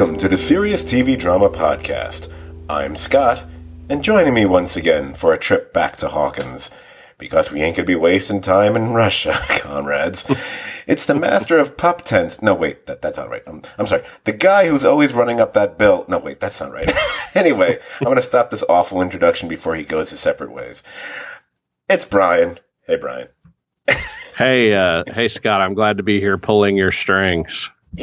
Welcome to the Serious TV Drama Podcast. I'm Scott, and joining me once again for a trip back to Hawkins, because we ain't gonna be wasting time in Russia, comrades. it's the master of pup tents. No, wait, that, that's not right. I'm, I'm sorry. The guy who's always running up that bill. No, wait, that's not right. anyway, I'm gonna stop this awful introduction before he goes his separate ways. It's Brian. Hey, Brian. Hey, uh, hey, Scott. I'm glad to be here pulling your strings.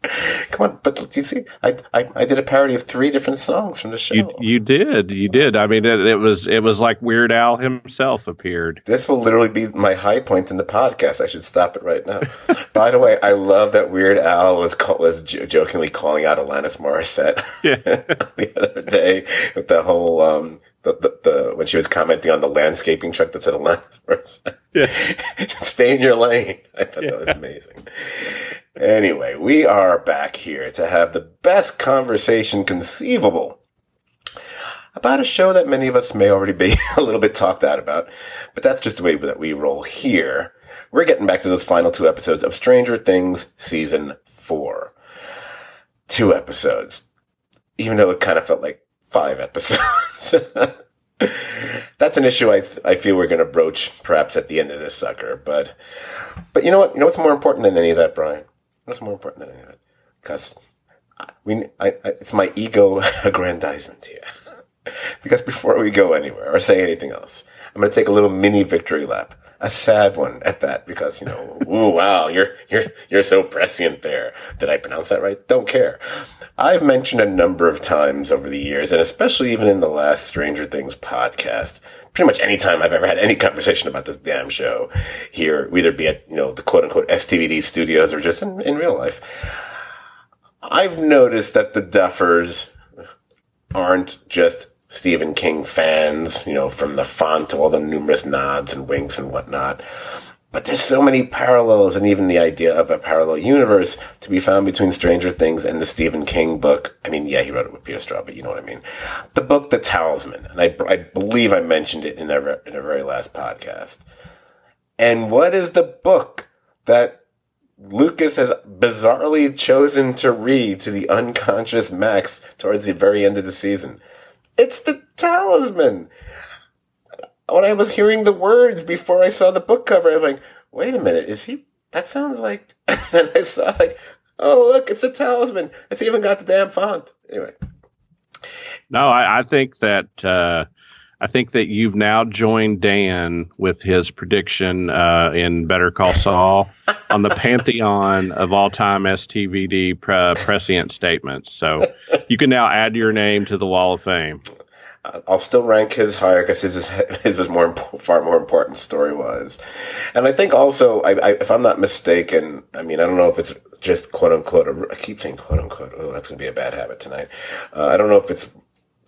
Come on, but you see, I, I I did a parody of three different songs from the show. You you did you did. I mean, it, it was it was like Weird Al himself appeared. This will literally be my high point in the podcast. I should stop it right now. By the way, I love that Weird Al was call, was j- jokingly calling out Alanis Morissette Yeah. the other day with the whole um the, the, the when she was commenting on the landscaping truck that said Alanis Morissette. Yeah. Stay in your lane. I thought that was amazing. Anyway, we are back here to have the best conversation conceivable about a show that many of us may already be a little bit talked out about, but that's just the way that we roll here. We're getting back to those final two episodes of Stranger Things season four. Two episodes, even though it kind of felt like five episodes. That's an issue I, th- I feel we're going to broach perhaps at the end of this sucker. But, but you know what? You know what's more important than any of that, Brian? What's more important than any of it? Because we, I, I, it's my ego aggrandizement here. because before we go anywhere or say anything else, I'm going to take a little mini victory lap. A sad one at that, because you know, ooh, wow, you're you're you're so prescient there. Did I pronounce that right? Don't care. I've mentioned a number of times over the years, and especially even in the last Stranger Things podcast, pretty much any time I've ever had any conversation about this damn show here, either be at you know the quote unquote STVD studios or just in, in real life, I've noticed that the Duffers aren't just Stephen King fans, you know, from the font to all the numerous nods and winks and whatnot. But there's so many parallels and even the idea of a parallel universe to be found between Stranger Things and the Stephen King book. I mean, yeah, he wrote it with Peter Straub, but you know what I mean. The book, The Talisman. And I, I believe I mentioned it in our, in our very last podcast. And what is the book that Lucas has bizarrely chosen to read to the unconscious Max towards the very end of the season? It's the talisman. When I was hearing the words before I saw the book cover, I'm like, wait a minute, is he? That sounds like. then I saw, like, oh, look, it's a talisman. It's even got the damn font. Anyway. No, I, I think that uh, I think that you've now joined Dan with his prediction uh, in Better Call Saul on the pantheon of all-time STVD pre- prescient statements. So you can now add your name to the Wall of Fame. I'll still rank his higher because his, his was more far more important story wise, and I think also I, I, if I'm not mistaken, I mean I don't know if it's just quote unquote. A, I keep saying quote unquote. Oh, that's gonna be a bad habit tonight. Uh, I don't know if it's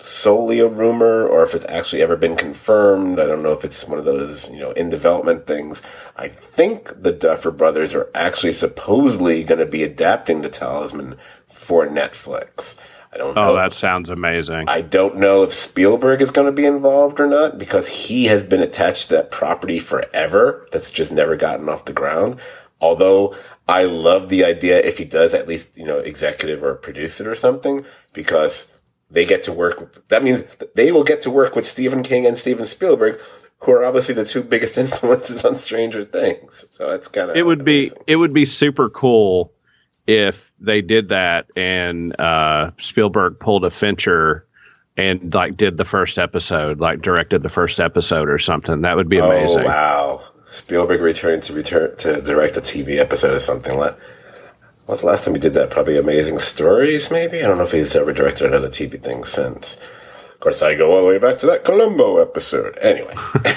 solely a rumor or if it's actually ever been confirmed. I don't know if it's one of those you know in development things. I think the Duffer Brothers are actually supposedly going to be adapting the Talisman for Netflix. I don't know. Oh, know. that sounds amazing. I don't know if Spielberg is going to be involved or not because he has been attached to that property forever. That's just never gotten off the ground. Although I love the idea if he does at least, you know, executive or produce it or something because they get to work. With, that means they will get to work with Stephen King and Steven Spielberg, who are obviously the two biggest influences on Stranger Things. So it's kind of it would be it would be super cool if they did that and uh, Spielberg pulled a Fincher and like did the first episode, like directed the first episode or something. That would be amazing. Oh wow! Spielberg returning to return to direct a TV episode or something. Like, what's the last time he did that? Probably Amazing Stories, maybe. I don't know if he's ever directed another TV thing since. Of course, I go all the way back to that Columbo episode. Anyway,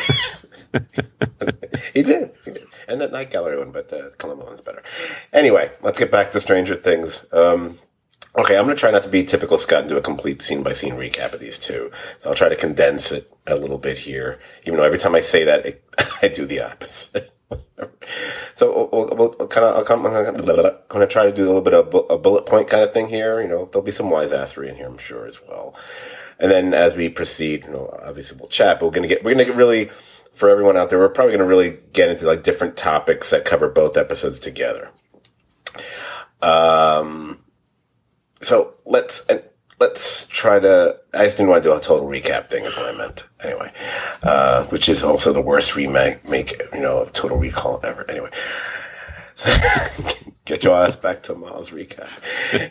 he did. He did. And that Night Gallery one, but uh, Columbo one's better. Anyway, let's get back to Stranger Things. Um, Okay, I'm going to try not to be typical Scott and do a complete scene by scene recap of these two. So I'll try to condense it a little bit here, even though every time I say that, it, I do the opposite. So we'll, we'll, kind of, I'm going to try to do a little bit of a bullet point kind of thing here. You know, there'll be some wise assery in here, I'm sure, as well. And then as we proceed, you know, obviously we'll chat, but we're going to get, we're going to get really, for everyone out there, we're probably going to really get into like different topics that cover both episodes together. Um, so let's let's try to. I just didn't want to do a total recap thing. Is what I meant. Anyway, uh, which is also the worst remake, make you know, of Total Recall ever. Anyway. So get your ass back to Miles recap.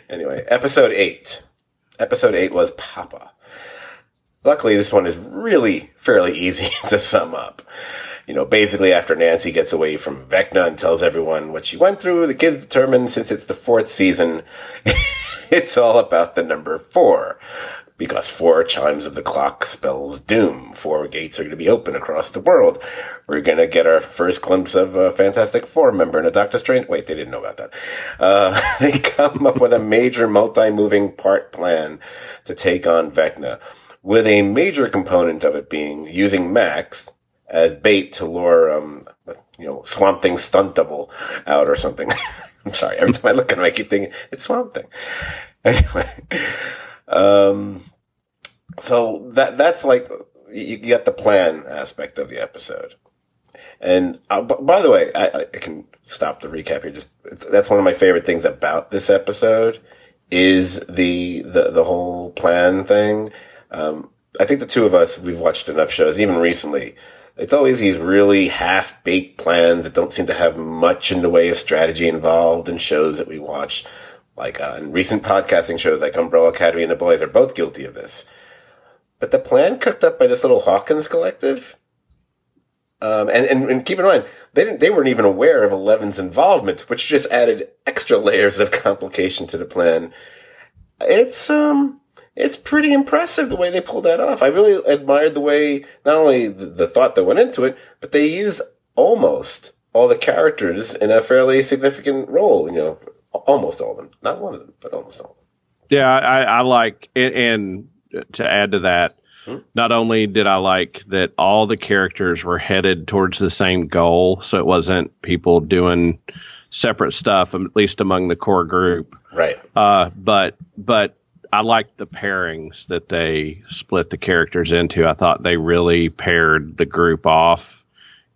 anyway, episode eight. Episode eight was Papa. Luckily, this one is really fairly easy to sum up. You know, basically, after Nancy gets away from Vecna and tells everyone what she went through, the kids determine since it's the fourth season, it's all about the number four. Because four chimes of the clock spells doom. Four gates are going to be open across the world. We're going to get our first glimpse of a Fantastic Four member and a Doctor Strange. Wait, they didn't know about that. Uh, they come up with a major multi-moving part plan to take on Vecna, with a major component of it being using Max as bait to lure, um, you know, Swamp Thing stunt double out or something. I'm sorry. Every time I look at him, I keep thinking it's Swamp Thing. Anyway, um, so that that's like you get the plan aspect of the episode. And uh, b- by the way, I, I, can stop the recap here. Just that's one of my favorite things about this episode is the the the whole plan thing. Um, I think the two of us we've watched enough shows, even recently, it's always these really half baked plans that don't seem to have much in the way of strategy involved in shows that we watch. Like uh, in recent podcasting shows like Umbrella Academy and The Boys are both guilty of this. But the plan cooked up by this little Hawkins collective, um, and, and, and keep in mind they didn't they weren't even aware of Eleven's involvement, which just added extra layers of complication to the plan. It's um it's pretty impressive the way they pulled that off. I really admired the way not only the, the, thought that went into it, but they used almost all the characters in a fairly significant role. You know, almost all of them, not one of them, but almost all. Yeah, I, I like it, and to add to that, hmm? not only did I like that all the characters were headed towards the same goal, so it wasn't people doing separate stuff, at least among the core group. Right. Uh, but but I liked the pairings that they split the characters into. I thought they really paired the group off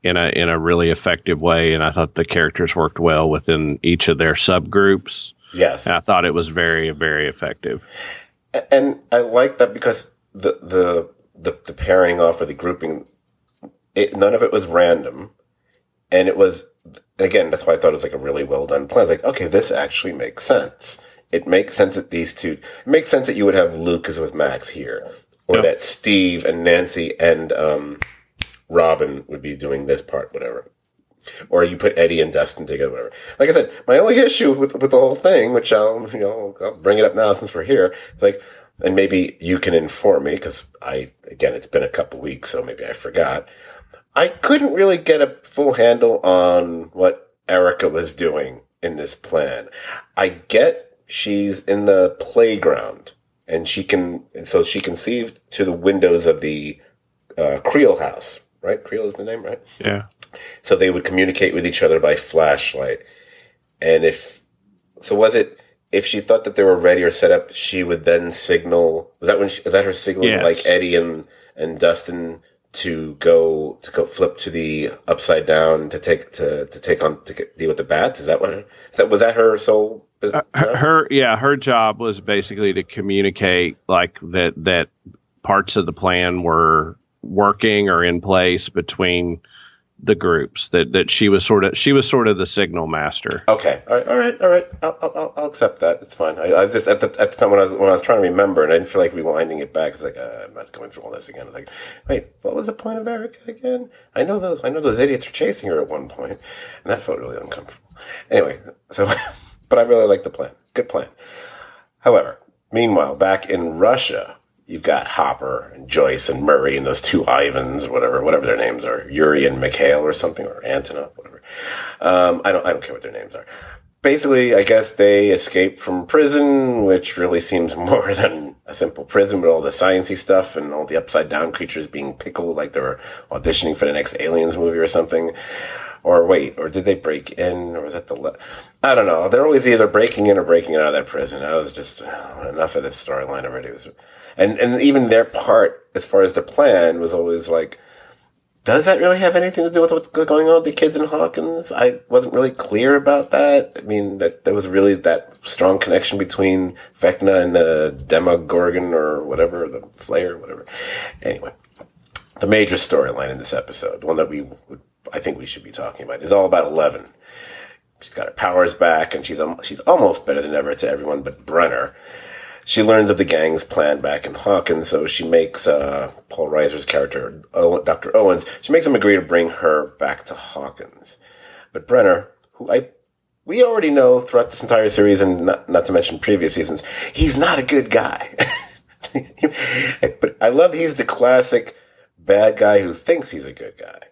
in a in a really effective way, and I thought the characters worked well within each of their subgroups. Yes, and I thought it was very very effective. And I like that because the the the, the pairing off or the grouping, it, none of it was random, and it was again that's why I thought it was like a really well done plan. Like, okay, this actually makes sense it makes sense that these two, it makes sense that you would have Lucas with Max here, or that Steve and Nancy and um, Robin would be doing this part, whatever. Or you put Eddie and Dustin together, whatever. Like I said, my only issue with with the whole thing, which I'll you know I'll bring it up now since we're here, it's like, and maybe you can inform me because I again it's been a couple weeks, so maybe I forgot. I couldn't really get a full handle on what Erica was doing in this plan. I get she's in the playground and she can, so she can see to the windows of the uh, Creel house, right? Creel is the name, right? Yeah. So they would communicate with each other by flashlight. And if, so was it, if she thought that they were ready or set up, she would then signal, was that when she, is that her signal like Eddie and, and Dustin to go to go flip to the upside down to take to to take on to get, deal with the bats. Is that what? Is that was that her sole? Uh, her, her, yeah, her job was basically to communicate like that that parts of the plan were working or in place between the groups that that she was sort of she was sort of the signal master. Okay, all right, all right, all right. I'll I'll, I'll accept that. It's fine. I, I was just at the at the time when I was when I was trying to remember, and I didn't feel like rewinding it back. It's like uh, I'm not going through all this again. I was like, wait, what was the point of Erica again? I know those I know those idiots are chasing her at one point, and that felt really uncomfortable. Anyway, so but I really like the plan. Good plan. However, meanwhile, back in Russia you've got Hopper and Joyce and Murray and those two Ivans, whatever, whatever their names are, Yuri and Mikhail or something, or Antonov, whatever. Um, I don't, I don't care what their names are. basically, I guess they escape from prison, which really seems more than a simple prison with all the sciency stuff and all the upside down creatures being pickled like they were auditioning for the next Aliens movie or something. Or wait, or did they break in, or was that the? Le- I don't know. They're always either breaking in or breaking out of that prison. I was just enough of this storyline already. It was, and and even their part as far as the plan was always like does that really have anything to do with what's going on with the kids in Hawkins? I wasn't really clear about that. I mean, that there was really that strong connection between Vecna and the Demogorgon or whatever, the Flayer, whatever. Anyway, the major storyline in this episode, the one that we would, I think we should be talking about, is all about Eleven. She's got her powers back, and she's she's almost better than ever to everyone but Brenner she learns of the gang's plan back in Hawkins, so she makes uh, Paul Reiser's character, Dr. Owens, she makes him agree to bring her back to Hawkins. But Brenner, who I we already know throughout this entire series, and not, not to mention previous seasons, he's not a good guy. but I love he's the classic bad guy who thinks he's a good guy.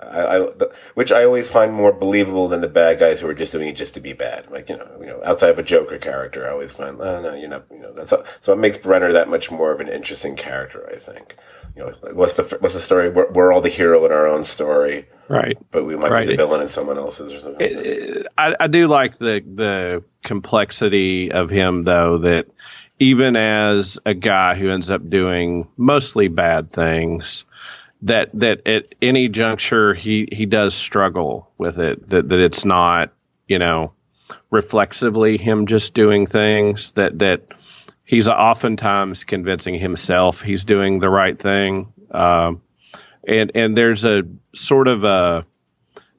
I, I the, which I always find more believable than the bad guys who are just doing it just to be bad. Like you know, you know, outside of a Joker character, I always find, oh no, you're not, you know, that's so it makes Brenner that much more of an interesting character. I think. You know, what's the what's the story? We're, we're all the hero in our own story, right? But we might right. be the villain in someone else's or something. It, it, I, I do like the the complexity of him, though. That even as a guy who ends up doing mostly bad things that that at any juncture he he does struggle with it that that it's not you know reflexively him just doing things that that he's oftentimes convincing himself he's doing the right thing. Um, and and there's a sort of a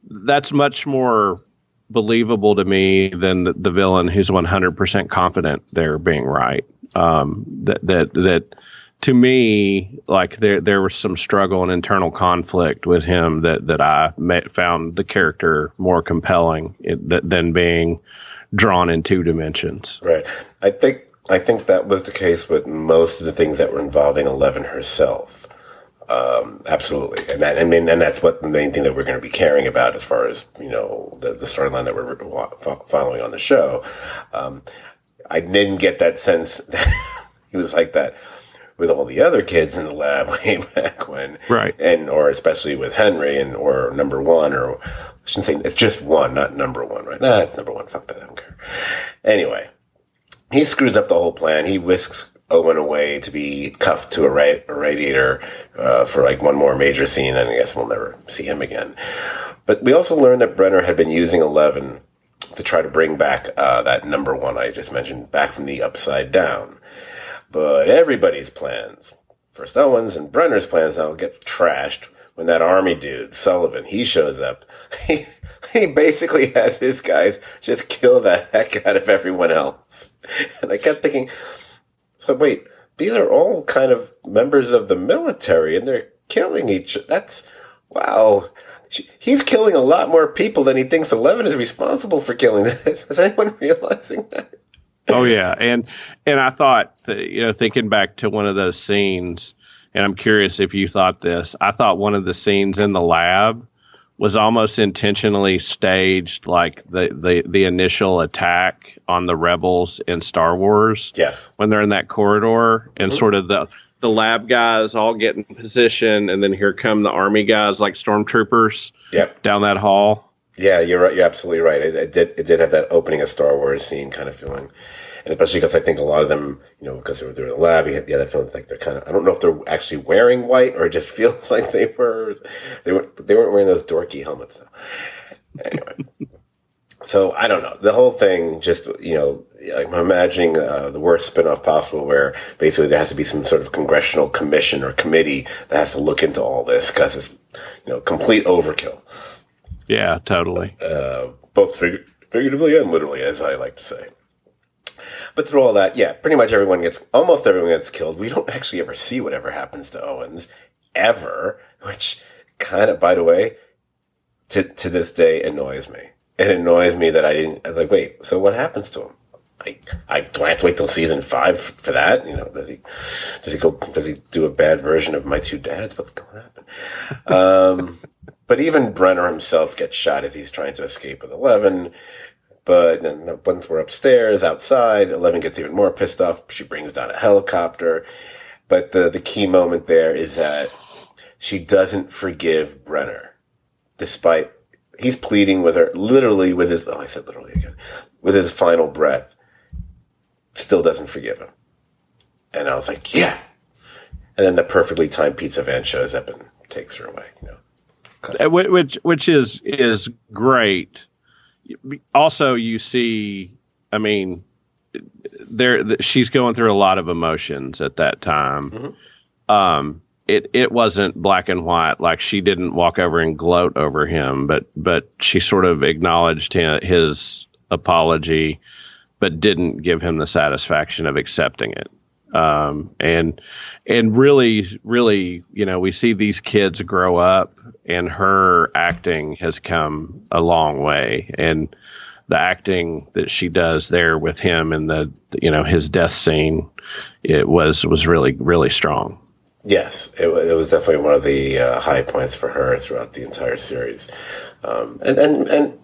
that's much more believable to me than the, the villain who's 100% confident they're being right. Um, that that that to me, like there there was some struggle and internal conflict with him that that I met, found the character more compelling it, than being drawn in two dimensions. Right. I think I think that was the case with most of the things that were involving Eleven herself. Um, absolutely, and that I mean, and that's what the main thing that we're going to be caring about as far as you know the, the storyline that we're following on the show. Um, I didn't get that sense that he was like that with all the other kids in the lab way back when, right? And or especially with Henry and or number one or I shouldn't say it's just one, not number one, right? Nah, it's number one. Fuck that, I don't care. Anyway, he screws up the whole plan. He whisks Owen away to be cuffed to a, ra- a radiator uh, for like one more major scene, and I guess we'll never see him again. But we also learned that Brenner had been using Eleven to try to bring back uh, that number one I just mentioned back from the upside down. But everybody's plans, first Owens and Brenner's plans now get trashed when that army dude, Sullivan, he shows up. He, he basically has his guys just kill the heck out of everyone else. And I kept thinking, so wait, these are all kind of members of the military and they're killing each That's, wow. He's killing a lot more people than he thinks Eleven is responsible for killing. Is anyone realizing that? Oh yeah, and and I thought that, you know thinking back to one of those scenes, and I'm curious if you thought this. I thought one of the scenes in the lab was almost intentionally staged like the, the, the initial attack on the rebels in Star Wars. Yes. When they're in that corridor and mm-hmm. sort of the the lab guys all get in position and then here come the army guys like stormtroopers yep. down that hall. Yeah, you're right. You're absolutely right. It, it, did. It did have that opening of Star Wars scene kind of feeling, and especially because I think a lot of them, you know, because they were in the lab, you had the other feeling like they're kind of. I don't know if they're actually wearing white or it just feels like they were. They were. They weren't wearing those dorky helmets. Anyway. so I don't know. The whole thing, just you know, I'm imagining uh, the worst spinoff possible, where basically there has to be some sort of congressional commission or committee that has to look into all this because it's you know complete overkill. Yeah, totally. Uh, both fig- figuratively and literally, as I like to say. But through all that, yeah, pretty much everyone gets, almost everyone gets killed. We don't actually ever see whatever happens to Owens, ever, which kind of, by the way, to, to this day annoys me. It annoys me that I didn't, I was like, wait, so what happens to him? I, I do I have to wait till season five for that? You know, does he does he go does he do a bad version of my two dads? What's going to happen? Um, but even Brenner himself gets shot as he's trying to escape with Eleven. But once we're upstairs, outside, Eleven gets even more pissed off. She brings down a helicopter. But the, the key moment there is that she doesn't forgive Brenner, despite he's pleading with her, literally with his, oh, I said literally again, with his final breath, still doesn't forgive him. And I was like, yeah. And then the perfectly timed pizza van shows up and takes her away, you know. Uh, which which is is great. Also, you see, I mean, there she's going through a lot of emotions at that time. Mm-hmm. Um, it it wasn't black and white. Like she didn't walk over and gloat over him, but but she sort of acknowledged his apology, but didn't give him the satisfaction of accepting it. Um, and and really, really, you know, we see these kids grow up, and her acting has come a long way, and the acting that she does there with him and the you know his death scene, it was was really really strong. Yes, it, it was definitely one of the uh, high points for her throughout the entire series, um, and and and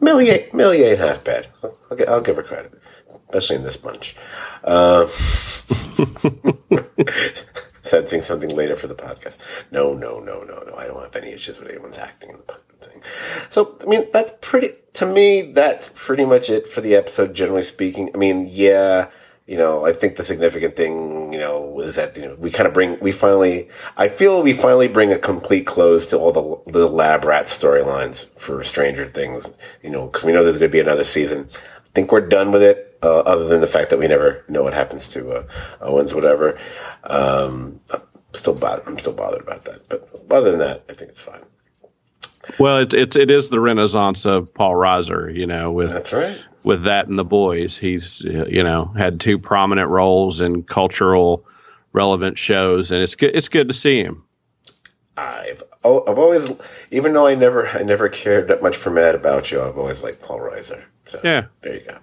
Millie Millie ain't half bad. I'll, I'll, give her credit, especially in this bunch. Uh, sensing something later for the podcast. No, no, no, no, no. I don't have any issues with anyone's acting in the thing. So, I mean, that's pretty. To me, that's pretty much it for the episode. Generally speaking, I mean, yeah you know, I think the significant thing, you know, is that, you know, we kind of bring, we finally, I feel we finally bring a complete close to all the, the lab rat storylines for Stranger Things, you know, because we know there's going to be another season. I think we're done with it, uh, other than the fact that we never know what happens to uh, Owens, whatever. Um, I'm still bothered, I'm still bothered about that. But other than that, I think it's fine. Well, it's it, it is the renaissance of Paul Reiser, you know, with that's right with that and the boys. He's you know had two prominent roles in cultural relevant shows, and it's good. It's good to see him. I've oh, I've always, even though I never I never cared that much for Mad About You, I've always liked Paul Reiser. So yeah, there you go.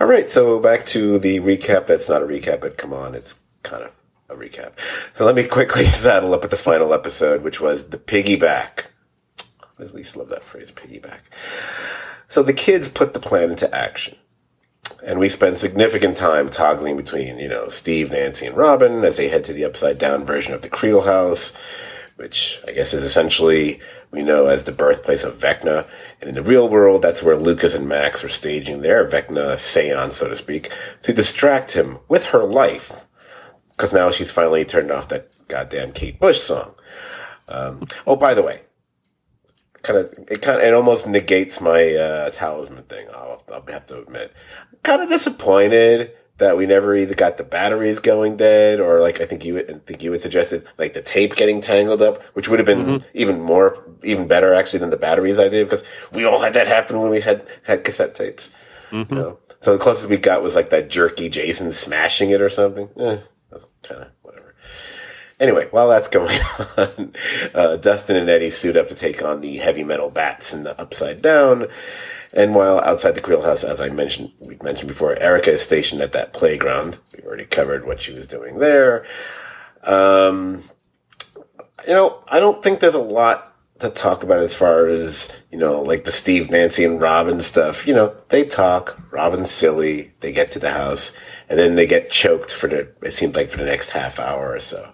All right, so back to the recap. That's not a recap, but come on, it's kind of a recap. So let me quickly saddle up at the final episode, which was the piggyback. I at least love that phrase, piggyback. So the kids put the plan into action. And we spend significant time toggling between, you know, Steve, Nancy, and Robin as they head to the upside down version of the Creel house, which I guess is essentially we know as the birthplace of Vecna. And in the real world, that's where Lucas and Max are staging their Vecna seance, so to speak, to distract him with her life. Because now she's finally turned off that goddamn Kate Bush song. Um, oh, by the way, kind of it kind of it almost negates my uh, talisman thing. I'll, I'll have to admit, kind of disappointed that we never either got the batteries going dead or like I think you I think you had suggested like the tape getting tangled up, which would have been mm-hmm. even more even better actually than the batteries idea because we all had that happen when we had had cassette tapes. Mm-hmm. You know? So the closest we got was like that jerky Jason smashing it or something. Eh, that's kind of Anyway, while that's going on, uh, Dustin and Eddie suit up to take on the heavy metal bats in the Upside Down. And while outside the Creel house, as I mentioned, we mentioned before, Erica is stationed at that playground. We already covered what she was doing there. Um, you know, I don't think there's a lot to talk about as far as, you know, like the Steve, Nancy, and Robin stuff. You know, they talk. Robin's silly. They get to the house and then they get choked for the it seems like for the next half hour or so.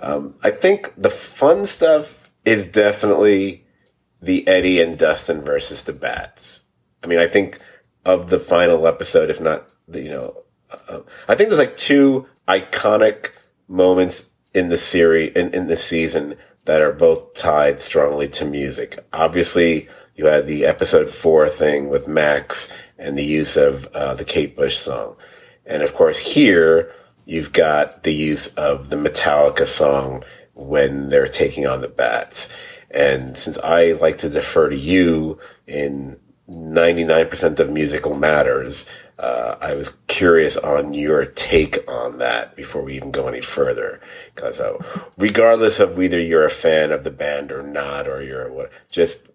Um, I think the fun stuff is definitely the Eddie and Dustin versus the Bats. I mean, I think of the final episode, if not the you know, uh, uh I think there's like two iconic moments in the series in, in the season that are both tied strongly to music. Obviously, you had the episode four thing with Max and the use of uh, the Kate Bush song. And of course, here you've got the use of the Metallica song when they're taking on the bats. And since I like to defer to you in 99% of musical matters, uh, I was curious on your take on that before we even go any further. Because uh, regardless of whether you're a fan of the band or not, or you're what, just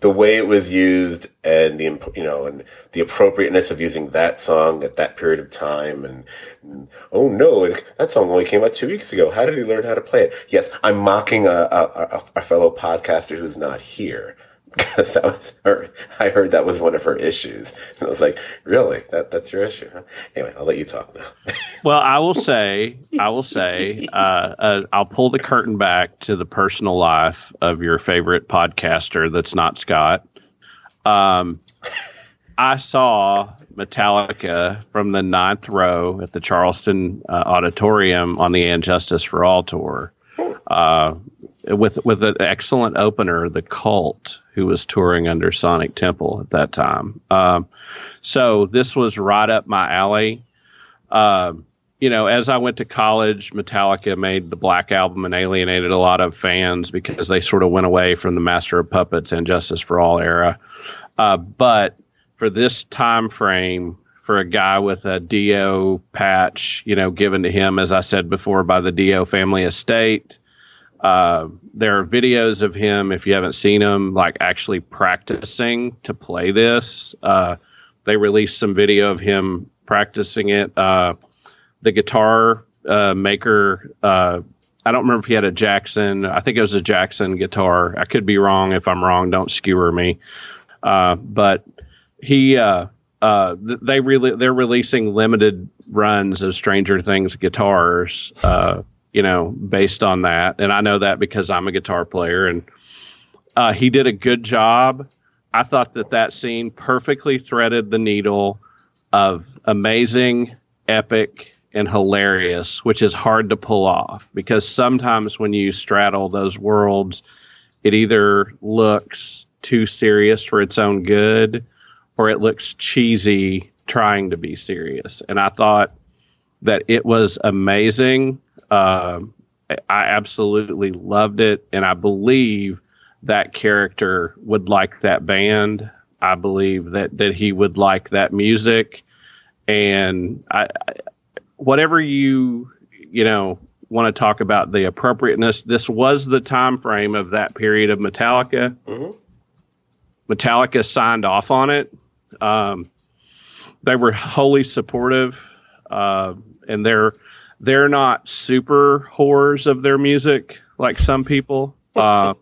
the way it was used and the you know and the appropriateness of using that song at that period of time and, and oh no it, that song only came out two weeks ago. How did he learn how to play it? Yes i'm mocking a, a, a fellow podcaster who's not here because that was her. I heard that was one of her issues, and I was like, "Really? That that's your issue?" Huh? Anyway, I'll let you talk now. well, I will say, I will say, uh, uh, I'll pull the curtain back to the personal life of your favorite podcaster. That's not Scott. Um, I saw Metallica from the ninth row at the Charleston uh, Auditorium on the And Justice for All tour. Uh, with with an excellent opener, the Cult, who was touring under Sonic Temple at that time. Um, so this was right up my alley. Uh, you know, as I went to college, Metallica made the Black Album and alienated a lot of fans because they sort of went away from the Master of Puppets and Justice for All era. Uh, but for this time frame, for a guy with a Dio patch, you know, given to him, as I said before, by the Dio family estate, uh, there are videos of him, if you haven't seen him, like actually practicing to play this. Uh, they released some video of him practicing it. Uh, the guitar uh, maker, uh, I don't remember if he had a Jackson. I think it was a Jackson guitar. I could be wrong. If I'm wrong, don't skewer me. Uh, but he, they really they're releasing limited runs of Stranger Things guitars you know, based on that. And I know that because I'm a guitar player. And uh, he did a good job. I thought that that scene perfectly threaded the needle of amazing, epic, and hilarious, which is hard to pull off because sometimes when you straddle those worlds, it either looks too serious for its own good or it looks cheesy trying to be serious. And I thought that it was amazing uh, I absolutely loved it, and I believe that character would like that band. I believe that that he would like that music, and I, I whatever you you know want to talk about the appropriateness. This was the time frame of that period of Metallica. Mm-hmm. Metallica signed off on it. Um, they were wholly supportive, uh, and they're they're not super whores of their music like some people. Uh,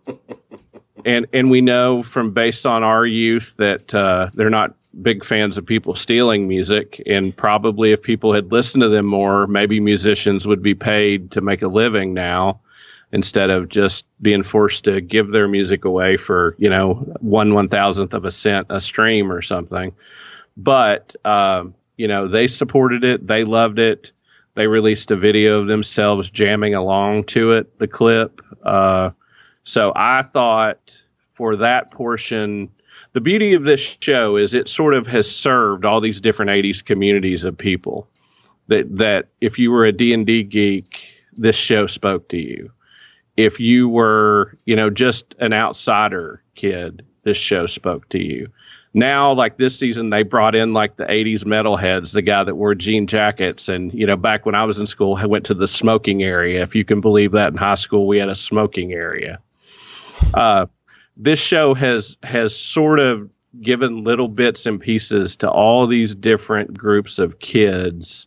and and we know from based on our youth that uh, they're not big fans of people stealing music. And probably if people had listened to them more, maybe musicians would be paid to make a living now instead of just being forced to give their music away for you know one one thousandth of a cent a stream or something. But uh, you know they supported it, they loved it they released a video of themselves jamming along to it, the clip. Uh, so I thought for that portion, the beauty of this show is it sort of has served all these different 80s communities of people that, that if you were a D&D geek, this show spoke to you. If you were, you know, just an outsider kid, this show spoke to you now like this season they brought in like the 80s metalheads the guy that wore jean jackets. And you know back when i was in school i went to the smoking area. If you can believe that in high school we had a smoking area. Uh, this show has has sort of given little bits and pieces to all these different groups of kids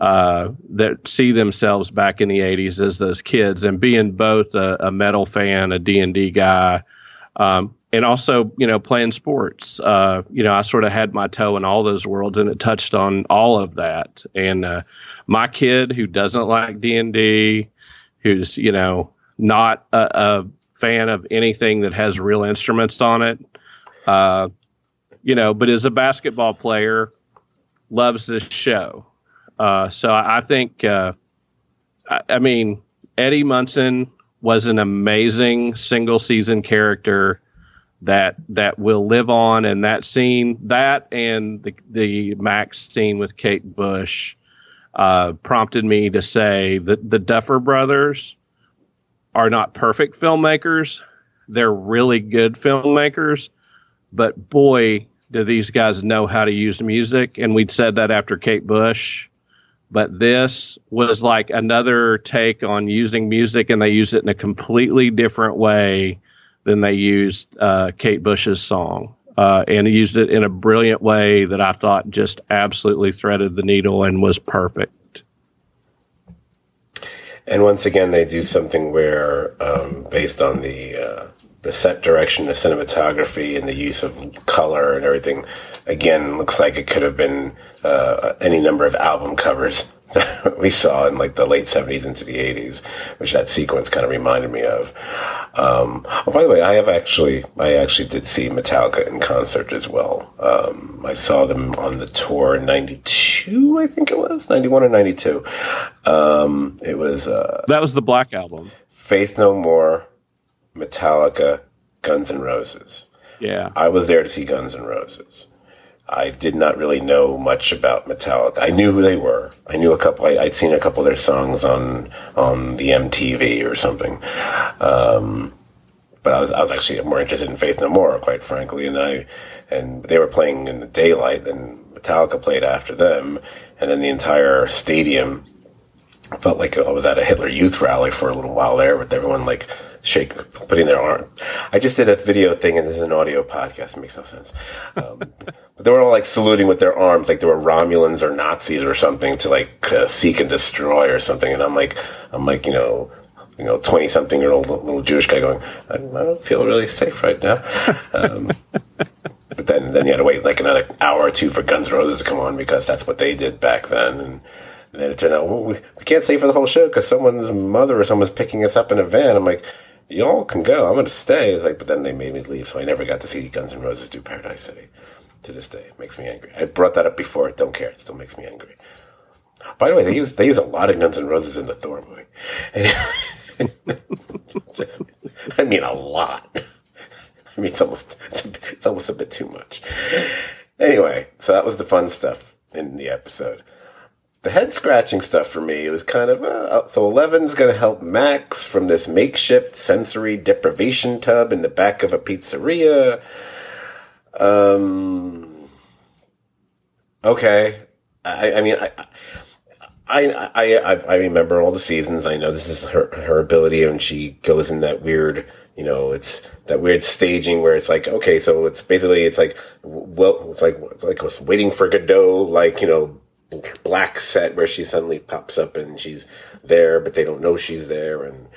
uh, that see themselves back in the 80s as those kids. And being both a, a metal fan a d&d guy um, and also you know playing sports. Uh, you know i sort of had my toe in all those worlds and it touched on all of that. And uh, my kid who doesn't like d&d who's you know not a, a, fan of anything that has real instruments on it uh, you know but is a basketball player loves this show. Uh, so I, think uh, I, I mean eddie munson was an amazing single season character that that will live on. And that scene that and the the max scene with kate bush uh, prompted me to say that the duffer brothers are not perfect filmmakers. They're really good filmmakers. But boy do these guys know how to use music. And we'd said that after kate bush. But this was like another take on using music and they use it in a completely different way then they used uh, Kate Bush's song. Uh, and used it in a brilliant way that I thought just absolutely threaded the needle and was perfect. And once again, they do something where, um, based on the uh, the set direction, the cinematography, and the use of color and everything. Again, looks like it could have been uh, any number of album covers we saw in like the late 70s into the 80s, which that sequence kind of reminded me of. Um, oh, by the way, I have actually, I actually did see Metallica in concert as well. Um, I saw them on the tour in 92, I think it was, 91 or 92. Um, it was, uh, that was the Black Album. Faith No More, Metallica, Guns N' Roses. Yeah. I was there to see Guns N' Roses. I did not really know much about Metallica. I knew who they were. I knew a couple. I, would seen a couple of their songs on on the MTV or something. Um, but I was I was actually more interested in Faith No More, quite frankly. And I and they were playing in the daylight, and Metallica played after them, and then the entire stadium felt like I was at a Hitler Youth rally for a little while there, with everyone like shake, putting their arm. I just did a video thing, and this is an audio podcast. It makes no sense. Um, but they were all like saluting with their arms, like they were Romulans or Nazis or something to like uh, seek and destroy or something. And I'm like, I'm like, you know, you know, twenty something year old little Jewish guy going, I, I don't feel really safe right now. Um, but then, then you had to wait like another hour or two for Guns N' Roses to come on because that's what they did back then. And, and then it turned out, well, we, we can't stay for the whole show because someone's mother or someone's picking us up in a van. I'm like, y'all can go. I'm going to stay. It's like, but then they made me leave, so I never got to see Guns N' Roses do Paradise City. To this day, it makes me angry. I brought that up before. Don't care. It still makes me angry. By the way, they use they use a lot of Guns N' Roses in the Thor movie. I mean, a lot. I mean, it's almost it's, it's almost a bit too much. Anyway, so that was the fun stuff in the episode the head scratching stuff for me it was kind of uh, so Eleven's going to help Max from this makeshift sensory deprivation tub in the back of a pizzeria. Um. Okay, I, I mean, I, I, I, I, I remember all the seasons. I know this is her her ability, and she goes in that weird, you know, it's that weird staging where it's like, okay, so it's basically it's like, well, it's like it's like waiting for Godot, like you know black set where she suddenly pops up and she's there, but they don't know she's there. And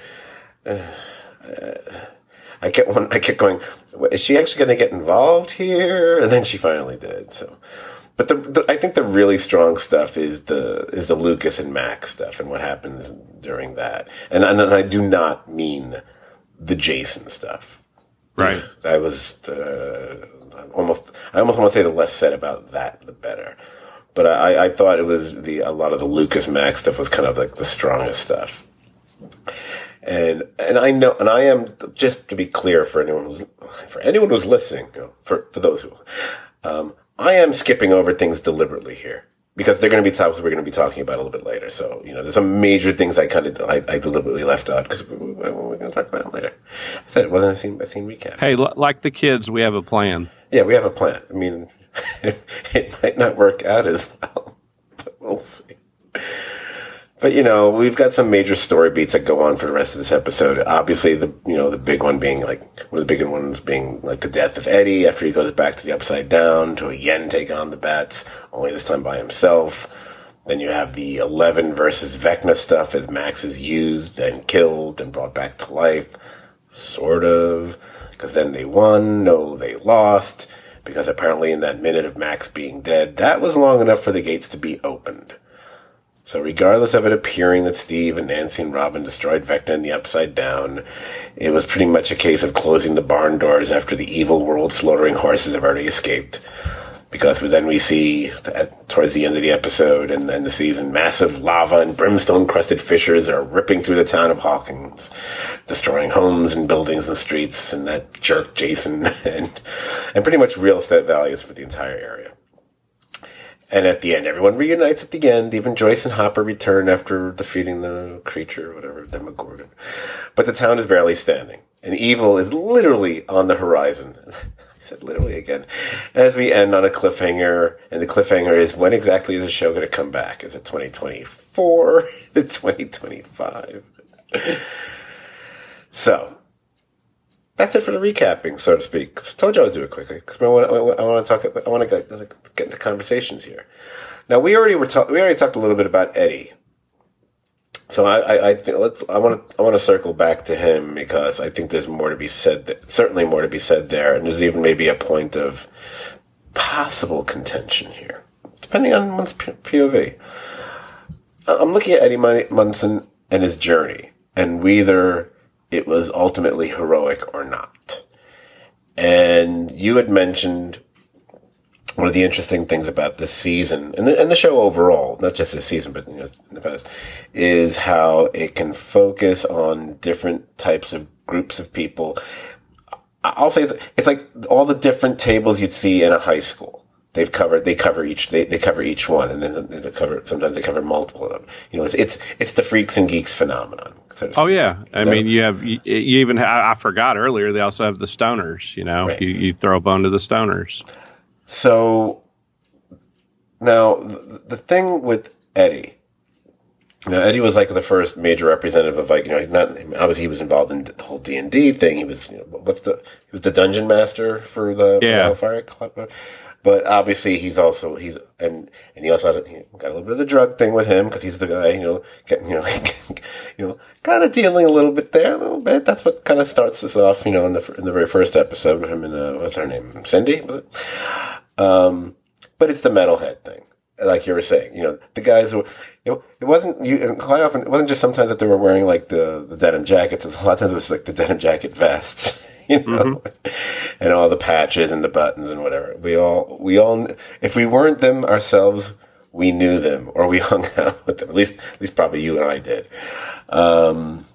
uh, uh, I kept one, I kept going, is she actually going to get involved here? And then she finally did. So, but the, the, I think the really strong stuff is the is the Lucas and Max stuff and what happens during that. And and, and I do not mean the Jason stuff. Right. I was uh, almost I almost want to say the less said about that the better but I, I thought it was the a lot of the Lucas Max stuff was kind of like the strongest stuff. And and I know and I am just to be clear for anyone who's for anyone who's listening, you know, for for those who um, I am skipping over things deliberately here because they're going to be topics we're going to be talking about a little bit later. So you know, there's some major things I kind of I, I deliberately left out because we're, we're going to talk about it later. I said it wasn't a scene a scene recap. Hey, like the kids, we have a plan. Yeah, we have a plan. I mean, it might not work out as well, but we'll see. But you know, we've got some major story beats that go on for the rest of this episode. Obviously, the you know the big one being like one of the big ones being like the death of Eddie after he goes back to the Upside Down to again take on the Bats, only this time by himself. Then you have the Eleven versus Vecna stuff as Max is used and killed and brought back to life, sort of. Because then they won, no, they lost because apparently in that minute of Max being dead, that was long enough for the gates to be opened. So regardless of it appearing that Steve and Nancy and Robin destroyed Vecna in the Upside Down, it was pretty much a case of closing the barn doors after the evil world slaughtering horses have already escaped because then we see at, towards the end of the episode and, and the season, massive lava and brimstone crusted fissures are ripping through the town of Hawkins, destroying homes and buildings and streets, and that jerk Jason, and and pretty much real estate values for the entire area. And at the end, everyone reunites at the end. Even Joyce and Hopper return after defeating the creature, whatever, Demogorgon. But the town is barely standing, and evil is literally on the horizon. said literally again, as we end on a cliffhanger, and the cliffhanger is when exactly is the show going to come back? Is it 2024? 2025? so, that's it for the recapping, so to speak. I told you I would do it quickly because I want, I want to talk. I want to get, get into conversations here. Now we already were ta- we already talked a little bit about Eddie so I, I, think let's I want to I want to circle back to him because I think there's more to be said. Certainly more to be said there, and there's even maybe a point of possible contention here, depending on one's POV. I'm looking at Eddie Munson and his journey, and whether it was ultimately heroic or not. And you had mentioned one of the interesting things about this season and the, and the show overall, not just this season, but you know, in the past, is how it can focus on different types of groups of people. I'll say it's, it's like all the different tables you'd see in a high school. They've covered, they cover each, they, they cover each one and then they cover, sometimes they cover multiple of them. You know, it's, it's, it's the freaks and geeks phenomenon. So oh yeah. I mean, you have, you, you even, I, I, forgot earlier, they also have the stoners, you know, right. you, you throw a bone to the stoners. So now the thing with Eddie, now Eddie was like the first major representative of like you know not obviously he was involved in the whole D and D thing. He was you know what's the he was the dungeon master for the yeah. Hellfire Club. But obviously, he's also he's and and he also had, he got a little bit of the drug thing with him because he's the guy, you know, you know, you know, kind of dealing a little bit there, a little bit. That's what kind of starts us off, you know, in the in the very first episode with him and uh, what's her name, Cindy. Um, but it's the metalhead thing, like you were saying. You know, the guys who you know, it wasn't you quite often. It wasn't just sometimes that they were wearing like the the denim jackets. It was a lot of times it was like the denim jacket vests. you know, mm-hmm. and all the patches and the buttons and whatever. We all, we all, if we weren't them ourselves, we knew them or we hung out with them. At least, at least probably you and I did. Um,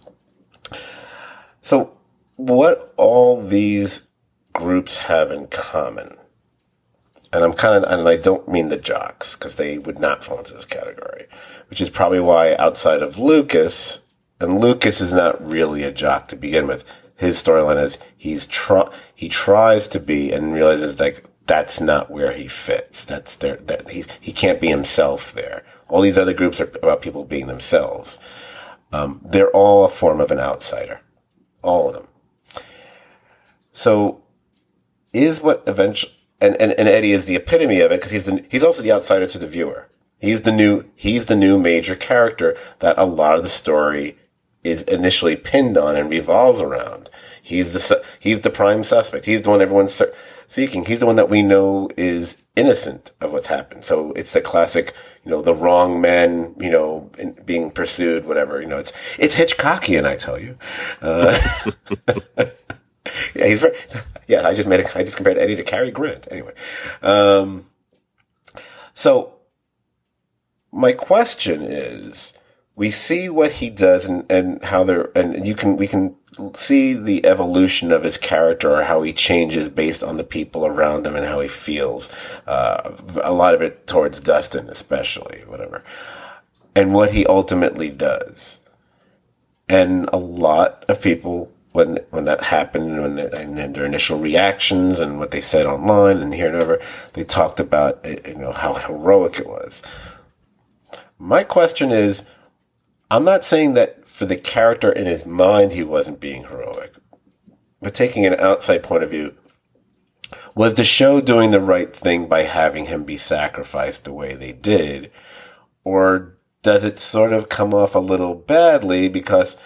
so what all these groups have in common, and I'm kind of, and I don't mean the jocks because they would not fall into this category, which is probably why outside of Lucas, and Lucas is not really a jock to begin with his storyline is he's try he tries to be and realizes like that's not where he fits. That's there that he he can't be himself there. All these other groups are about people being themselves. Um, they're all a form of an outsider, all of them. So, is what eventually and, and, and Eddie is the epitome of it because he's the he's also the outsider to the viewer. He's the new he's the new major character that a lot of the story is initially pinned on and revolves around. He's the he's the prime suspect. He's the one everyone's seeking. He's the one that we know is innocent of what's happened. So it's the classic, you know, the wrong man, you know, being pursued, whatever. You know, it's it's Hitchcockian, I tell you. Uh, yeah, he's very, yeah. I just made a, I just compared Eddie to Cary Grant. Anyway, um, so my question is we see what he does and, and how they're, and you can, we can see the evolution of his character or how he changes based on the people around him and how he feels. Uh, a lot of it towards Dustin, especially, whatever. And what he ultimately does. And a lot of people, when, when that happened, when and their initial reactions and what they said online and here and over, they talked about, you know, how heroic it was. My question is, I'm not saying that for the character in his mind he wasn't being heroic, but taking an outside point of view, was the show doing the right thing by having him be sacrificed the way they did? Or does it sort of come off a little badly because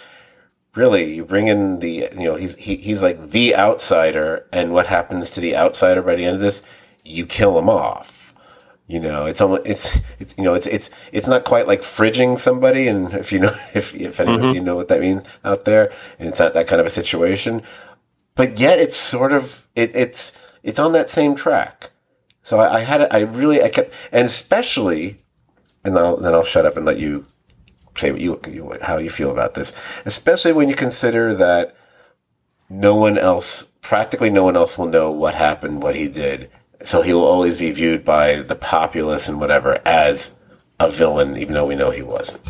really you bring in the, you know, he's, he, he's like the outsider and what happens to the outsider by the end of this? You kill him off you know, it's almost it's it's you know it's it's it's not quite like fridging somebody, and if you know if if anyone mm-hmm. you know what that means out there, and it's not that kind of a situation, but yet it's sort of it, it's it's on that same track. So I, I had I really I kept and especially, and I'll, then I'll shut up and let you say what you, you how you feel about this, especially when you consider that no one else, practically no one else, will know what happened, what he did so he will always be viewed by the populace and whatever as a villain, even though we know he wasn't.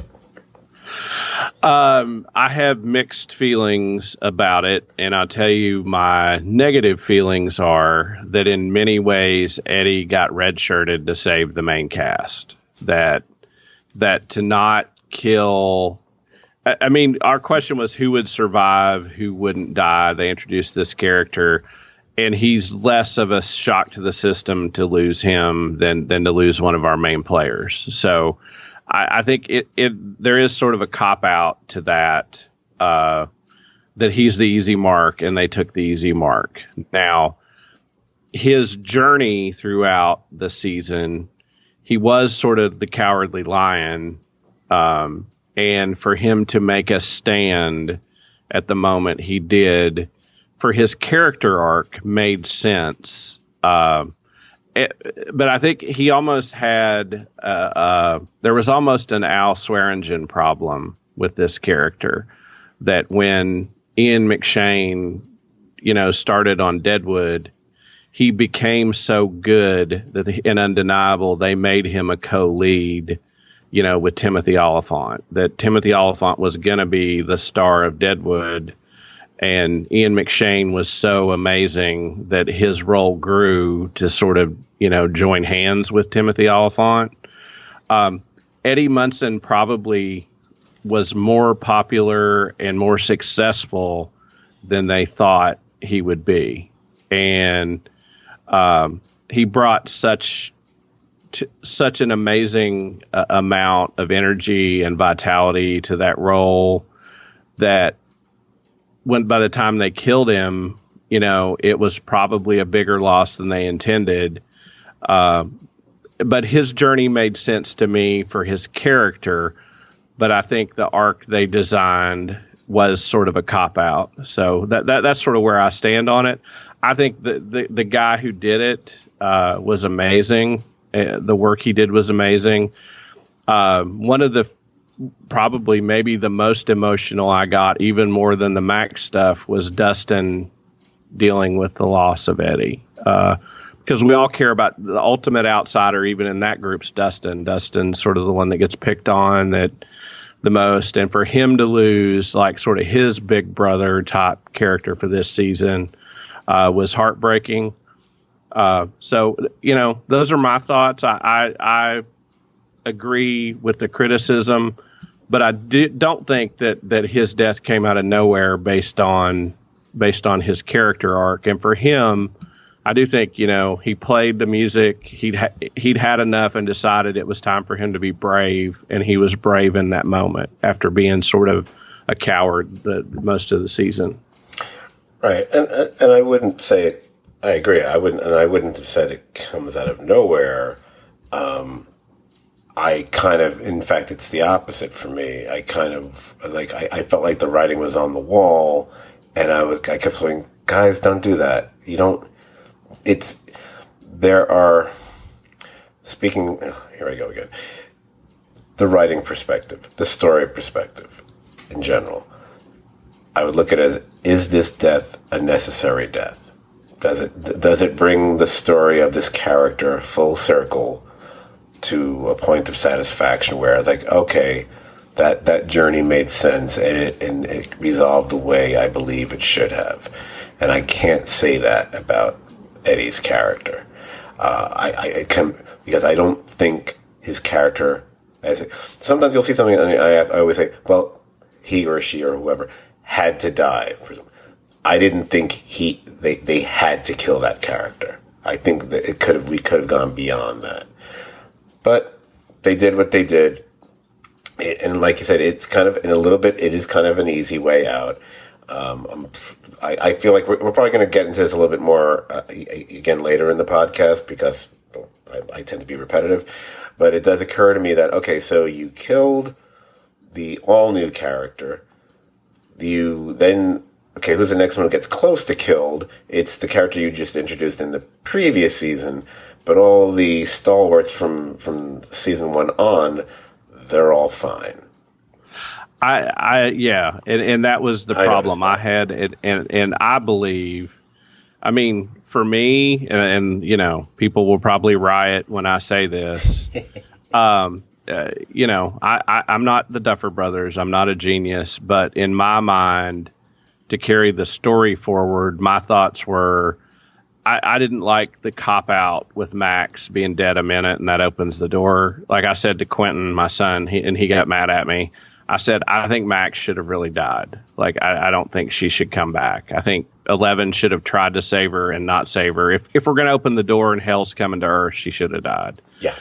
Um, I have mixed feelings about it, and I'll tell you my negative feelings are that in many ways Eddie got redshirted to save the main cast. That that to not kill. I, I mean, our question was who would survive, who wouldn't die. They introduced this character and he's less of a shock to the system to lose him than than to lose one of our main players. So I, I think it, it there is sort of a cop out to that uh, that he's the easy mark and they took the easy mark. Now, his journey throughout the season, he was sort of the cowardly lion, um, and for him to make a stand at the moment he did for his character arc made sense. Uh, it, but I think he almost had uh, uh, there was almost an Al Swearengen problem with this character that when Ian McShane, you know, started on Deadwood, he became so good that in Undeniable they made him a co-lead, you know, with Timothy Olyphant. That Timothy Olyphant was going to be the star of Deadwood, and Ian McShane was so amazing that his role grew to sort of you know join hands with Timothy Olyphant. Um, Eddie Munson probably was more popular and more successful than they thought he would be, and um, he brought such t- such an amazing uh, amount of energy and vitality to that role that when by the time they killed him, you know, it was probably a bigger loss than they intended. Uh, but his journey made sense to me for his character. But I think the arc they designed was sort of a cop out. So that, that that's sort of where I stand on it. I think the the, the guy who did it uh, was amazing. Uh, the work he did was amazing. Uh, one of the probably maybe the most emotional I got, even more than the Max stuff, was Dustin dealing with the loss of Eddie. Because uh, we all care about the ultimate outsider, even in that group's Dustin. Dustin's sort of the one that gets picked on that the most. And for him to lose, like, sort of his big brother type character for this season uh, was heartbreaking. Uh, so, you know, those are my thoughts. I, I, I agree with the criticism but I do, don't think that that his death came out of nowhere based on based on his character arc. And for him, I do think you know he played the music. He'd ha- he'd had enough and decided it was time for him to be brave, and he was brave in that moment after being sort of a coward the most of the season. Right, and and I wouldn't say it. I agree. I wouldn't, and I wouldn't have said it comes out of nowhere. Um, I kind of, in fact, it's the opposite for me. I kind of like I, I felt like the writing was on the wall, and I was I kept going, guys, don't do that. You don't. It's there are speaking. Here I go again. The writing perspective, the story perspective, in general. I would look at it as: Is this death a necessary death? Does it does it bring the story of this character full circle? To a point of satisfaction where I was like, okay, that that journey made sense and it and it resolved the way I believe it should have, and I can't say that about Eddie's character. Uh, I, I can because I don't think his character. As sometimes you'll see something, and I, I always say, well, he or she or whoever had to die for. I didn't think he they, they had to kill that character. I think that it could have we could have gone beyond that. But they did what they did. It, and like you said, it's kind of, in a little bit, it is kind of an easy way out. Um, I, I, feel like we're, we're probably going to get into this a little bit more uh, again later in the podcast because I, I tend to be repetitive. But it does occur to me that, okay, so you killed the all new character. You then okay, who's the next one who gets close to killed? It's the character you just introduced in the previous season but all the stalwarts from from season one on, they're all fine. I, I, yeah, and, and that was the problem I, I had, and, and and I believe, I mean, for me, and, and you know, people will probably riot when I say this. um, uh, you know, I, I, I'm not the Duffer Brothers. I'm not a genius, but in my mind, to carry the story forward, my thoughts were I, I didn't like the cop out with Max being dead a minute and that opens the door. Like I said to Quentin, my son, he, and he got mad at me. I said, I think Max should have really died. Like, I, I don't think she should come back. I think Eleven should have tried to save her and not save her. If, if we're going to open the door and hell's coming to Earth, she should have died. Yeah.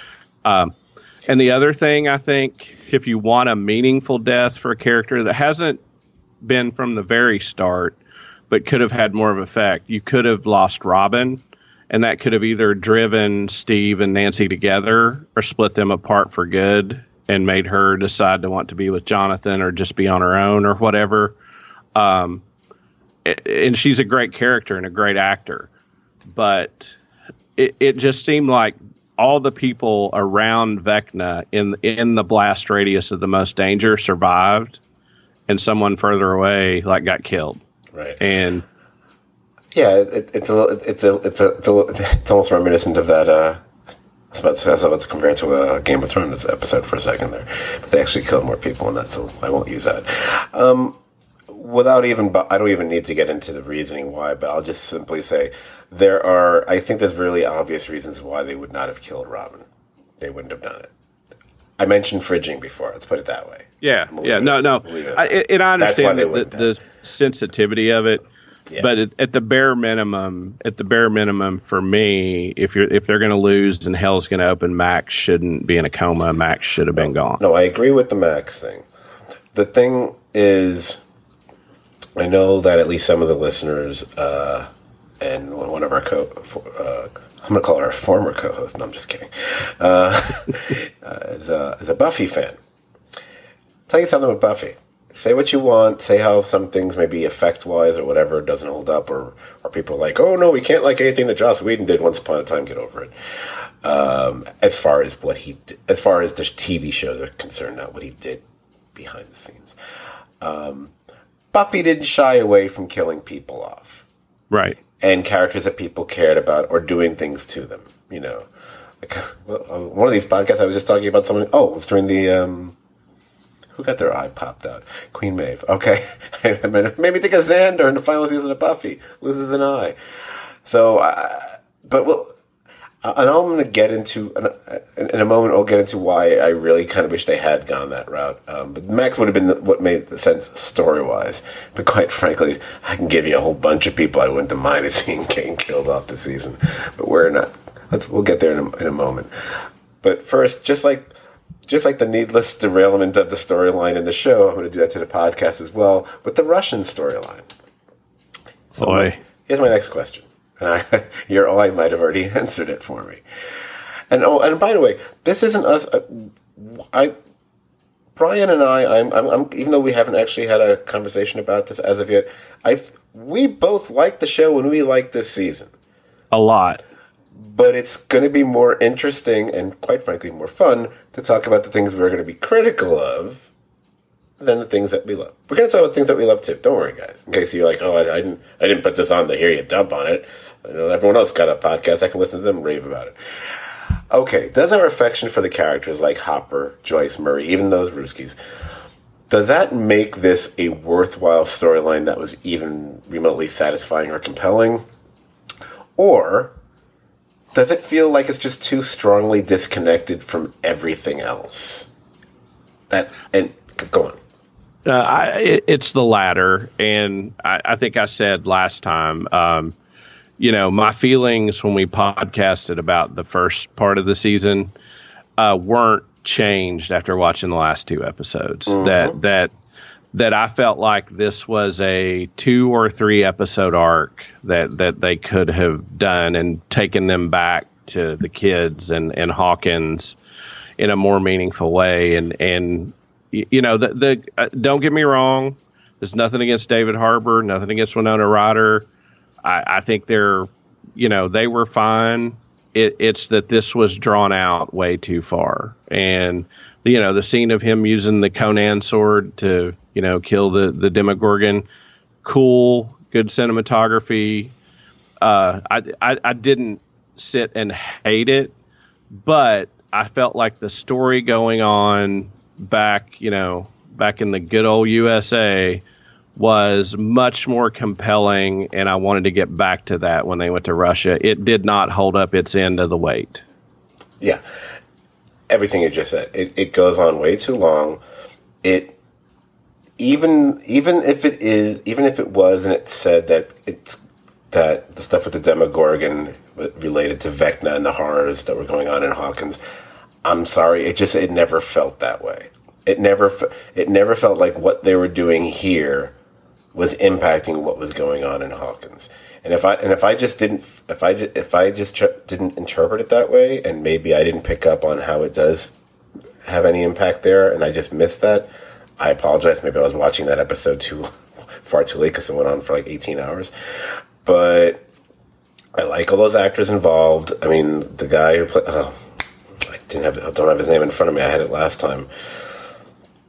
Um, And the other thing I think, if you want a meaningful death for a character that hasn't been from the very start, but could have had more of effect, you could have lost Robin, and that could have either driven Steve and Nancy together or split them apart for good and made her decide to want to be with Jonathan or just be on her own or whatever. Um, and she's a great character and a great actor, but it, it just seemed like all the people around Vecna in in the blast radius of the most danger survived, and someone further away like got killed. Right. And yeah, it, it's a it's a it's a it's, a, it's almost reminiscent of that. Uh, I was, about to, I was about to compare it to a Game of Thrones episode for a second there, but they actually killed more people in that, so I won't use that. Um, without even, I don't even need to get into the reasoning why, but I'll just simply say there are, I think there's really obvious reasons why they would not have killed Robin. They wouldn't have done it. I mentioned fridging before. Let's put it that way. Yeah, yeah, it, no, no. I, and I understand the, the sensitivity of it, yeah. but at, at, the bare minimum, at the bare minimum for me, if you're if they're going to lose and hell's going to open, Max shouldn't be in a coma. Max should have been gone. No, I agree with the Max thing. The thing is, I know that at least some of the listeners uh, and one of our co. Uh, I'm going to call her a former co-host. No, I'm just kidding. Uh, uh, is, a, is a Buffy fan. Tell you something about Buffy. Say what you want. Say how some things maybe effect-wise or whatever doesn't hold up, or or people are like, oh no, we can't like anything that Joss Whedon did once upon a time. Get over it. Um, as far as what he, as far as the TV shows are concerned, not what he did behind the scenes. Um, Buffy didn't shy away from killing people off. Right and characters that people cared about or doing things to them. You know, like one of these podcasts, I was just talking about someone. Oh, it was during the um, who got their eye popped out? Queen Maeve. Okay, made me think of Xander in the final season of Buffy loses an eye. So, uh, but well, know I'm going to get into in a moment. I'll get into why I really kind of wish they had gone that route. Um, but Max would have been what made sense story wise. But quite frankly, I can give you a whole bunch of people I wouldn't have minded seeing getting killed off the season. But we're not. Let's we'll get there in a, in a moment. But first, just like just like the needless derailment of the storyline in the show, I'm going to do that to the podcast as well with the Russian storyline. So Boy. My, here's my next question. And I, your I might have already answered it for me. And oh, and by the way, this isn't us. Uh, I, Brian and I, I'm, I'm, I'm, even though we haven't actually had a conversation about this as of yet, I, we both like the show and we like this season a lot. But it's going to be more interesting and, quite frankly, more fun to talk about the things we're going to be critical of than the things that we love. We're going to talk about things that we love too. Don't worry, guys. In case you're like, oh, I, I didn't, I didn't put this on to hear you dump on it. You know, everyone else got a podcast. I can listen to them rave about it. Okay, does our affection for the characters like Hopper, Joyce, Murray, even those Ruskies, does that make this a worthwhile storyline that was even remotely satisfying or compelling? Or does it feel like it's just too strongly disconnected from everything else? That and go on. Uh, I, it, it's the latter, and I, I, think I said last time. Um, you know, my feelings when we podcasted about the first part of the season uh, weren't changed after watching the last two episodes. Mm-hmm. That that that I felt like this was a two or three episode arc that that they could have done and taken them back to the kids and and Hawkins in a more meaningful way. And and you know the the uh, don't get me wrong. There's nothing against David Harbour, nothing against Winona Ryder I, I think they're, you know, they were fine. It, it's that this was drawn out way too far, and you know the scene of him using the Conan sword to you know kill the the Demogorgon, cool, good cinematography. Uh, I, I I didn't sit and hate it, but I felt like the story going on back, you know, back in the good old USA was much more compelling, and I wanted to get back to that when they went to Russia. It did not hold up its end of the weight. Yeah, everything you just said. It, it goes on way too long. It even even if it is even if it was and it said that it's that the stuff with the Demogorgon related to Vecna and the horrors that were going on in Hawkins. I'm sorry, it just it never felt that way. It never it never felt like what they were doing here was impacting what was going on in Hawkins. And if I and if I just didn't if I if I just didn't interpret it that way, and maybe I didn't pick up on how it does have any impact there, and I just missed that, I apologize. Maybe I was watching that episode too far too late because it went on for like 18 hours. But I like all those actors involved. I mean, the guy who played. Oh, I didn't have. I don't have his name in front of me. I had it last time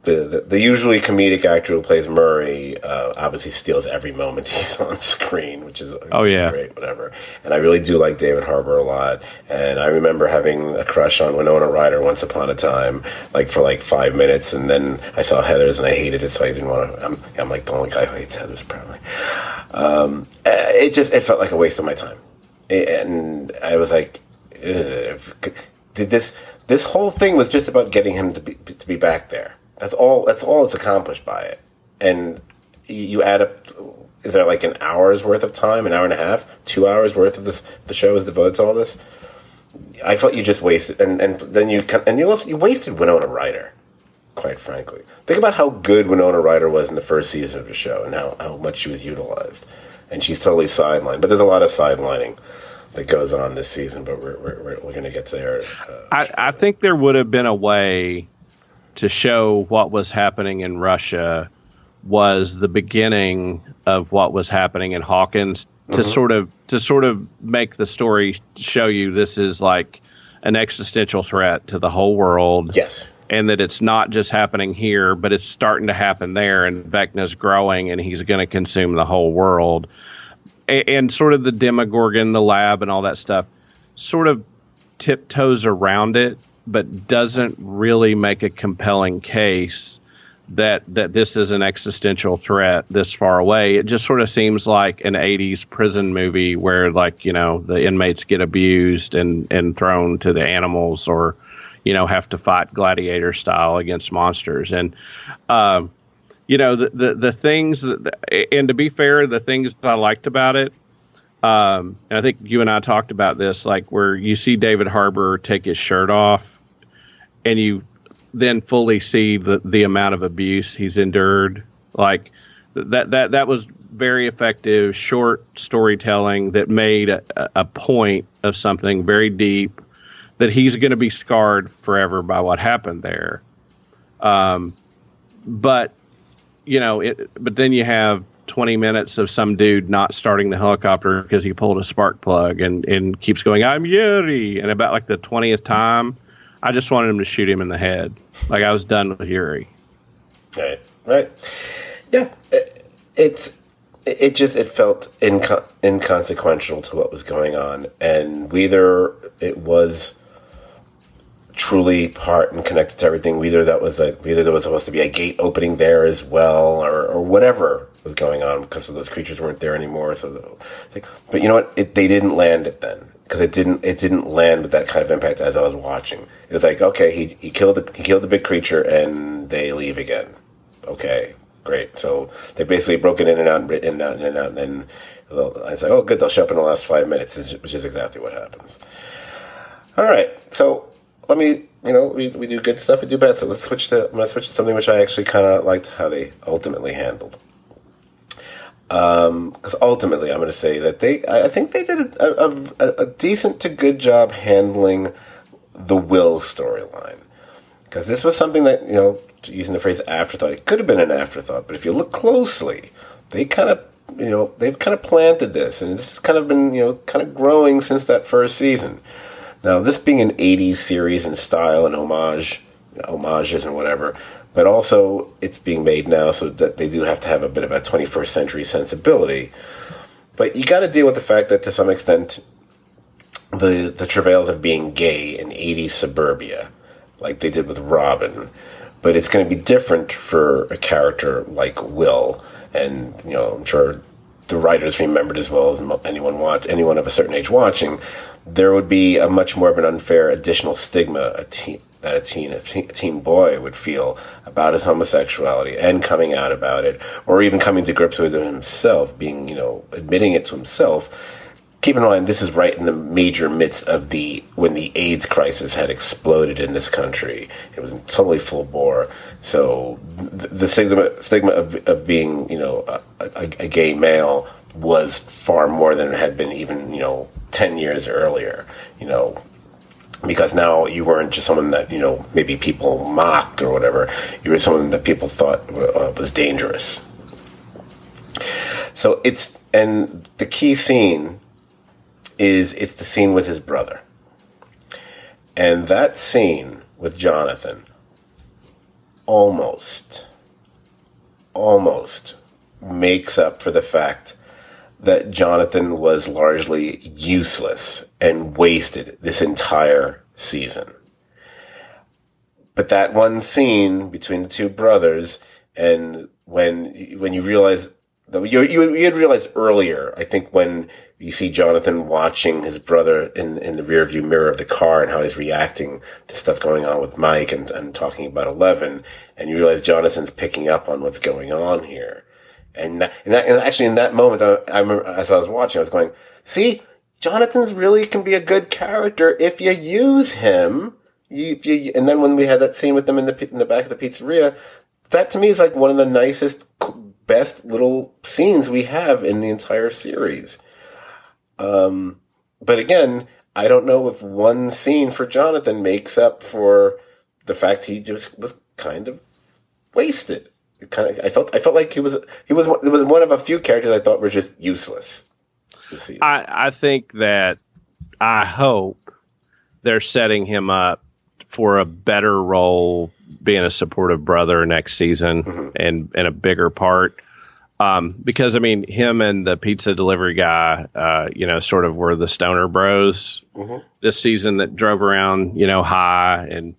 the, the, the usually comedic actor who plays Murray uh, obviously steals every moment he's on screen, which is oh which yeah is great, whatever. And I really do like David Harbour a lot. And I remember having a crush on Winona Ryder once upon a time, like for like five minutes, and then I saw Heathers and I hated it, so I didn't want to. I'm, I'm like the only guy who hates Heathers apparently. Um, it just it felt like a waste of my time, and I was like, did this this whole thing was just about getting him to be to be back there that's all. That's all it's accomplished by it. And you add up. Is there like an hour's worth of time, an hour and a half, two hours worth of this? The show is devoted to all this. I felt you just wasted, and and then you and you also you wasted Winona Ryder. Quite frankly, think about how good Winona Ryder was in the first season of the show, and how how much she was utilized. And she's totally sidelined, but there's a lot of sidelining that goes on this season. But we're we're, we're going to get to there. Uh, I, I think there would have been a way to show what was happening in Russia was the beginning of what was happening in Hawkins to mm-hmm. sort of to sort of make the story show you this is like an existential threat to the whole world. Yes. And that it's not just happening here, but it's starting to happen there, and Vecna's growing, and he's going to consume the whole world. And, and sort of the Demogorgon, the lab, and all that stuff, sort of tiptoes around it but doesn't really make a compelling case that that this is an existential threat this far away. It just sort of seems like an 80s prison movie where like, you know, the inmates get abused and and thrown to the animals or you know, have to fight gladiator style against monsters and um you know the, the the things that, and to be fair the things I liked about it um, and I think you and I talked about this, like where you see David Harbour take his shirt off, and you then fully see the the amount of abuse he's endured. Like that that that was very effective, short storytelling that made a, a point of something very deep that he's going to be scarred forever by what happened there. Um, but you know, it, but then you have 20 minutes of some dude not starting the helicopter because he pulled a spark plug and, and keeps going, I'm Yuri. And about like the 20th time, I just wanted him to shoot him in the head. Like I was done with Yuri. Right, right. Yeah, it, it's, it just, it felt inco- inconsequential to what was going on. And whether it was truly part and connected to everything, whether that was like whether there was supposed to be a gate opening there as well, or, or whatever was going on because those creatures weren't there anymore. So, like, but you know what? It, they didn't land it then because it didn't it didn't land with that kind of impact as I was watching. It was like, okay, he, he killed the, he killed the big creature and they leave again. Okay, great. So they basically broken in and out, in and out, in and out, and then I was like, oh, good, they'll show up in the last five minutes, which is exactly what happens. All right, so let me, you know, we, we do good stuff, we do bad stuff. Let's switch to I'm gonna switch to something which I actually kind of liked how they ultimately handled because um, ultimately I'm going to say that they, I think they did a, a, a, decent to good job handling the Will storyline. Because this was something that, you know, using the phrase afterthought, it could have been an afterthought, but if you look closely, they kind of, you know, they've kind of planted this, and it's kind of been, you know, kind of growing since that first season. Now, this being an 80s series in style and homage, homages and whatever, but also it's being made now so that they do have to have a bit of a 21st century sensibility. But you got to deal with the fact that to some extent, the the travails of being gay in 80s suburbia, like they did with Robin, but it's going to be different for a character like Will, and you know I'm sure the writers remembered as well as anyone watch anyone of a certain age watching. There would be a much more of an unfair additional stigma a teen, that a teen, a teen boy would feel about his homosexuality and coming out about it, or even coming to grips with it himself, being, you know, admitting it to himself, keep in mind this is right in the major midst of the when the AIDS crisis had exploded in this country. It was totally full bore. So the, stigma stigma of, of being you know a, a, a, gay male was far more than it had been even you know ten years earlier. You know. Because now you weren't just someone that you know maybe people mocked or whatever. You were someone that people thought uh, was dangerous. So it's and the key scene is it's the scene with his brother. And that scene with Jonathan almost, almost makes up for the fact that Jonathan was largely useless and wasted this entire season. But that one scene between the two brothers, and when when you realize that you you, you had realized earlier, I think when you see Jonathan watching his brother in, in the rearview mirror of the car and how he's reacting to stuff going on with Mike and, and talking about Eleven. And you realize Jonathan's picking up on what's going on here. And that, and, that, and actually in that moment, I, I remember as I was watching, I was going, see, Jonathan's really can be a good character if you use him. You, you, and then when we had that scene with them in the in the back of the pizzeria, that to me is like one of the nicest, best little scenes we have in the entire series. Um, but again, I don't know if one scene for Jonathan makes up for the fact he just was kind of wasted. It kind of, I felt, I felt like he was, he was, it was one of a few characters I thought were just useless. I, I think that I hope they're setting him up for a better role, being a supportive brother next season mm-hmm. and, and a bigger part. Um, because I mean, him and the pizza delivery guy, uh, you know, sort of were the stoner bros mm-hmm. this season that drove around, you know, high and,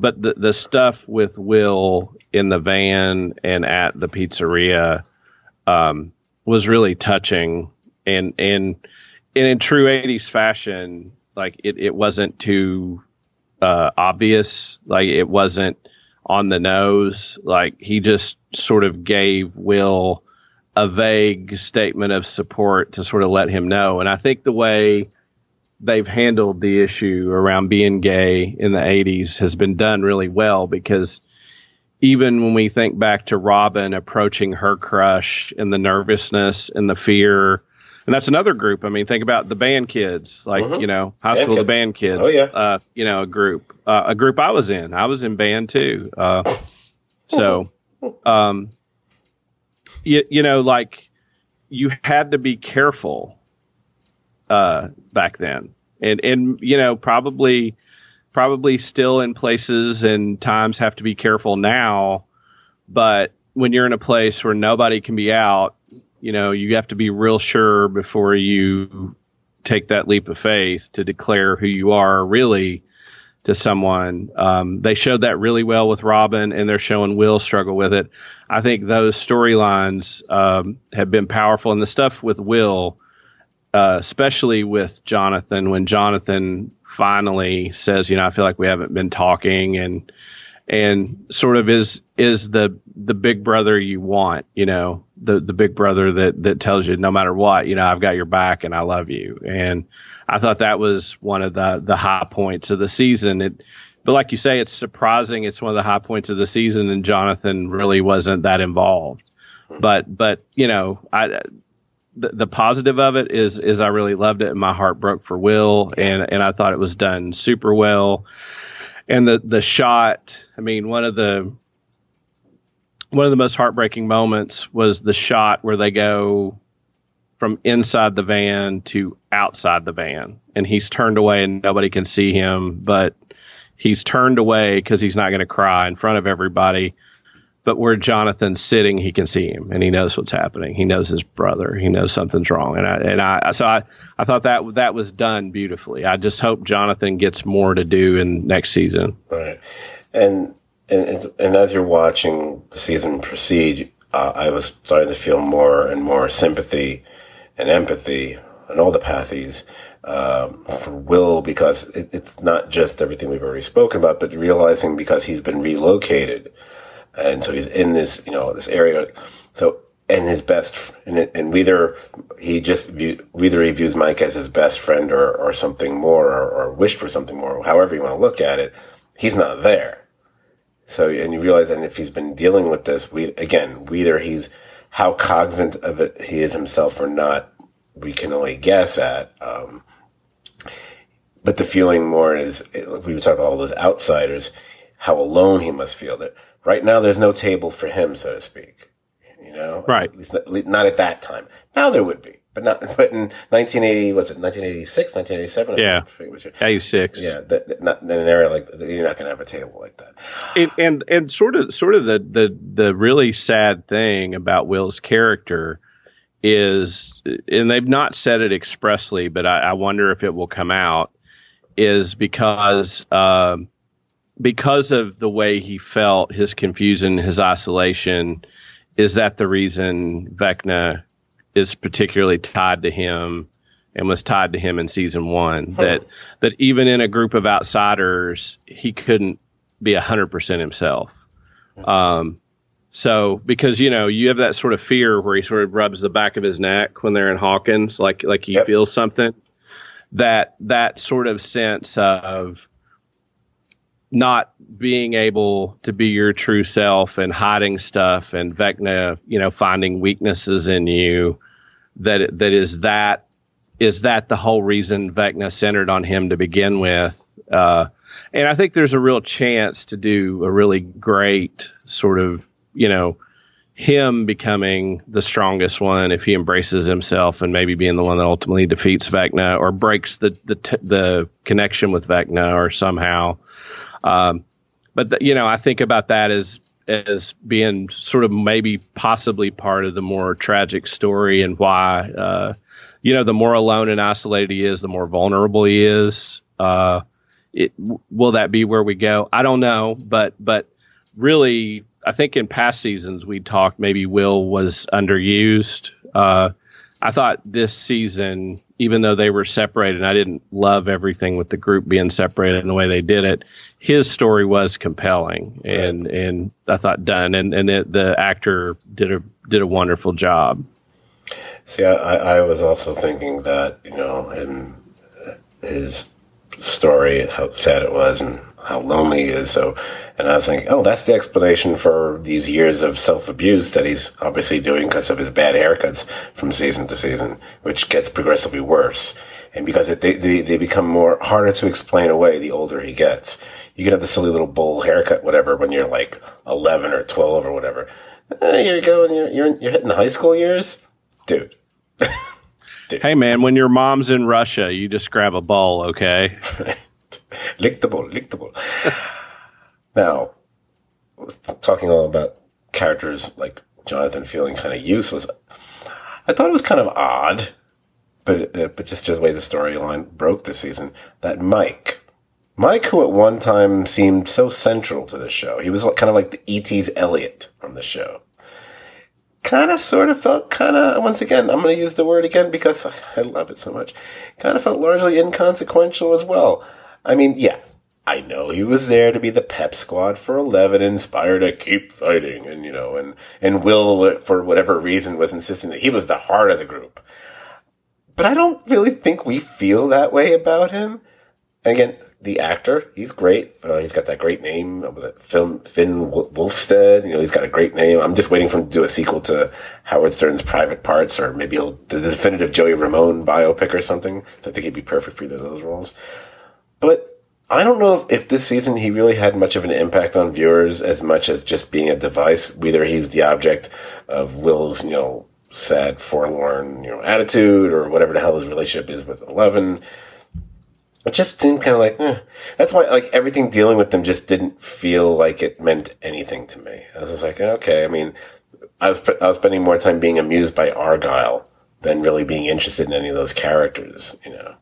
but the the stuff with Will in the van and at the pizzeria, um, was really touching and and and in true '80s fashion, like it it wasn't too uh, obvious, like it wasn't on the nose, like he just sort of gave Will a vague statement of support to sort of let him know. And I think the way they've handled the issue around being gay in the 80s has been done really well because even when we think back to Robin approaching her crush and the nervousness and the fear, and that's another group. I mean, think about the band kids, like mm-hmm. you know, high band school kids. the band kids. Oh yeah, uh, you know, a group, uh, a group I was in. I was in band too. Uh, so, um, you, you know, like you had to be careful uh, back then, and and you know probably probably still in places and times have to be careful now, but when you're in a place where nobody can be out, you know, you have to be real sure before you take that leap of faith to declare who you are really to someone. Um, they showed that really well with Robin, and they're showing Will struggle with it. I think those storylines um, have been powerful, and the stuff with Will, uh, especially with Jonathan, when Jonathan finally says, "You know, I feel like we haven't been talking," and and sort of is is the the big brother you want, you know, the the big brother that that tells you no matter what, you know, I've got your back and I love you. And I thought that was one of the the high points of the season. It, but like you say, it's surprising. It's one of the high points of the season, and Jonathan really wasn't that involved. But but you know, I the, the positive of it is is I really loved it, and my heart broke for Will, and and I thought it was done super well. And the the shot, I mean, one of the one of the most heartbreaking moments was the shot where they go from inside the van to outside the van. And he's turned away and nobody can see him but he's turned away because he's not going to cry in front of everybody but where jonathan's sitting he can see him and he knows what's happening. He knows his brother. He knows something's wrong. And i and i so i i thought that that was done beautifully. I just hope jonathan gets more to do in next season. Right. And and, and as you're watching the season proceed uh, i was starting to feel more and more sympathy and empathy and all the pathies um, for Will because it, it's not just everything we've already spoken about, but realizing because he's been relocated and so he's in this you know this area. So and his best, and, and either he just view, either he views Mike as his best friend or, or something more, or, or wished for something more, however you want to look at it, he's not there. So, and you realize that if he's been dealing with this, we, again, whether he's, how cognizant of it he is himself or not, we can only guess at. Um, but the feeling more is, we talking about all those outsiders, how alone he must feel that right now there's no table for him, so to speak. You know? Right. At least not, not at that time. Now there would be but not. But in 1980, was it 1986, 1987? Yeah, 86. Yeah, that, not in an area like you're not going to have a table like that. And, and and sort of sort of the the the really sad thing about Will's character is, and they've not said it expressly, but I, I wonder if it will come out, is because. Um, because of the way he felt, his confusion, his isolation, is that the reason Vecna is particularly tied to him and was tied to him in season one. Huh. That that even in a group of outsiders, he couldn't be hundred percent himself. Um, so because you know you have that sort of fear where he sort of rubs the back of his neck when they're in Hawkins, like like he yep. feels something. That that sort of sense of not being able to be your true self and hiding stuff and Vecna, you know, finding weaknesses in you that that is that is that the whole reason Vecna centered on him to begin with. Uh, and I think there's a real chance to do a really great sort of, you know, him becoming the strongest one if he embraces himself and maybe being the one that ultimately defeats Vecna or breaks the the, t- the connection with Vecna or somehow. Um, but you know, I think about that as as being sort of maybe possibly part of the more tragic story and why uh, you know the more alone and isolated he is, the more vulnerable he is. Uh, it, will that be where we go? I don't know, but but really, I think in past seasons we talked maybe Will was underused. Uh, I thought this season, even though they were separated, and I didn't love everything with the group being separated and the way they did it his story was compelling and right. and I thought done and and the, the actor did a did a wonderful job. See, I, I was also thinking that you know in his story and how sad it was and how lonely he is. So, and I was thinking, oh, that's the explanation for these years of self abuse that he's obviously doing because of his bad haircuts from season to season, which gets progressively worse. And because it, they, they, they become more harder to explain away the older he gets you can have the silly little bowl haircut, whatever, when you're like 11 or 12 or whatever. Eh, here you go, and you're, you're, you're hitting high school years? Dude. Hey, man, when your mom's in Russia, you just grab a ball, okay? lick the ball, lick the ball. now, talking all about characters like Jonathan feeling kind of useless, I thought it was kind of odd, but uh, but just, just the way the storyline broke this season, that Mike, Mike, who at one time seemed so central to the show, he was kind of like the E.T.'s Elliott on the show. Kind of sort of felt kind of, once again, I'm going to use the word again because I love it so much. Kind of felt largely inconsequential as well. I mean, yeah, I know he was there to be the pep squad for 11, inspired to keep fighting, and, you know, and, and Will, for whatever reason, was insisting that he was the heart of the group. But I don't really think we feel that way about him. again, the actor, he's great. Uh, he's got that great name. Was it Finn, Finn Wolfhard? You know, he's got a great name. I'm just waiting for him to do a sequel to Howard Stern's Private Parts, or maybe he'll the definitive Joey Ramone biopic or something. So I think he'd be perfect for either of those roles. But I don't know if, if this season he really had much of an impact on viewers as much as just being a device. Whether he's the object of Will's, you know, sad, forlorn, you know, attitude or whatever the hell his relationship is with Eleven it just seemed kind of like, eh. that's why like everything dealing with them just didn't feel like it meant anything to me. I was just like, okay. I mean, I was I was spending more time being amused by Argyle than really being interested in any of those characters. You know.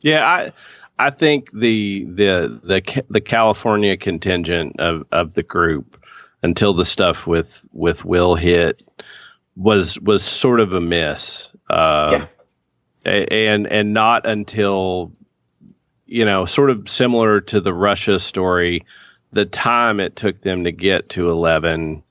Yeah, I I think the the the the California contingent of of the group until the stuff with with Will hit was was sort of a miss. Uh, yeah. And and not until you know, sort of similar to the Russia story, the time it took them to get to 11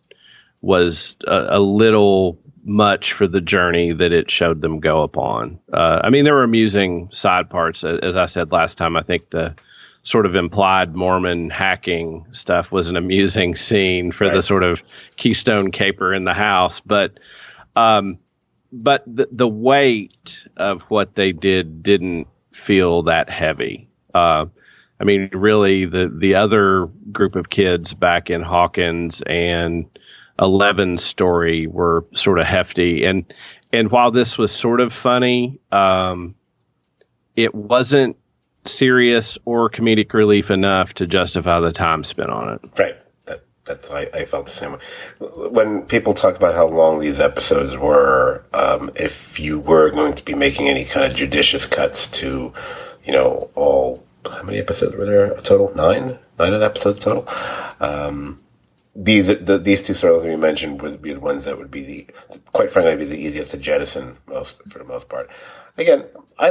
was a, a, little much for the journey that it showed them go upon. Uh, I mean, there were amusing side parts, as I said last time. I think the sort of implied Mormon hacking stuff was an amusing scene for right. the sort of Keystone Caper in the house, but um, but the the weight of what they did didn't feel that heavy. Uh, I mean, really, the the other group of kids back in Hawkins and Eleven's story were sort of hefty, and and while this was sort of funny, um, it wasn't serious or comedic relief enough to justify the time spent on it. Right. That that's I, I felt the same way. When people talk about how long these episodes were, um, if you were going to be making any kind of judicious cuts to, you know, all how many episodes were there A total? Nine, nine episodes total. Um, these the, these two storylines you mentioned would be the ones that would be the quite frankly be the easiest to jettison most for the most part. Again, I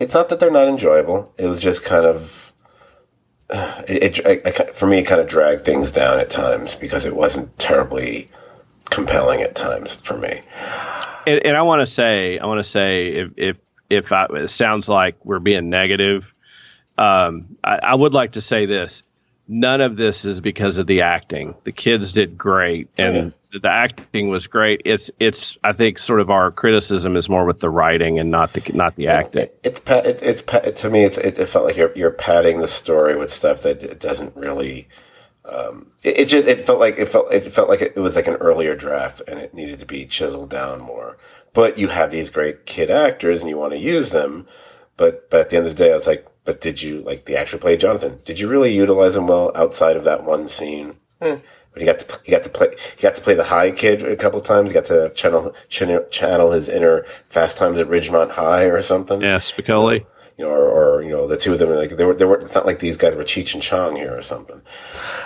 it's not that they're not enjoyable. It was just kind of it, it I, I, for me it kind of dragged things down at times because it wasn't terribly compelling at times for me. And, and I want to say I want to say if if if I, it sounds like we're being negative, um, I, I would like to say this none of this is because of the acting. The kids did great, and yeah. the acting was great. It's it's I think sort of our criticism is more with the writing and not the not the acting. It, it's it, it's it, to me it's it, it, felt like you're you're padding the story with stuff that it doesn't really. Um, it, it, just it felt like it felt it felt like it was like an earlier draft and it needed to be chiseled down more. But you have these great kid actors and you want to use them, but but at the end of the day, I was like, but did you like the actor play Jonathan? Did you really utilize him well outside of that one scene? Eh. But he got to he got to play he got to play the high kid a couple of times. He got to channel, channel channel his inner Fast Times at Ridgemont High or something. Yeah, Spicoli. You know, or, or you know, the two of them like they were they were. It's not like these guys were Cheech and Chong here or something.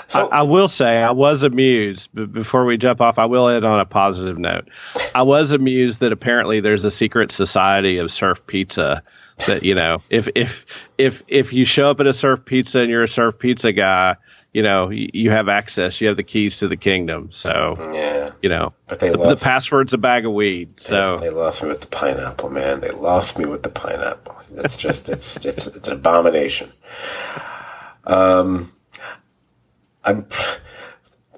So I, I will say I was amused. But before we jump off, I will end on a positive note. I was amused that apparently there's a secret society of surf pizza that you know if if if if you show up at a surf pizza and you're a surf pizza guy you know you, have access you have the keys to the kingdom so yeah you know but they the, lost, the password's a bag of weed so they, they, lost me with the pineapple man they lost me with the pineapple that's just it's it's it's an abomination um i'm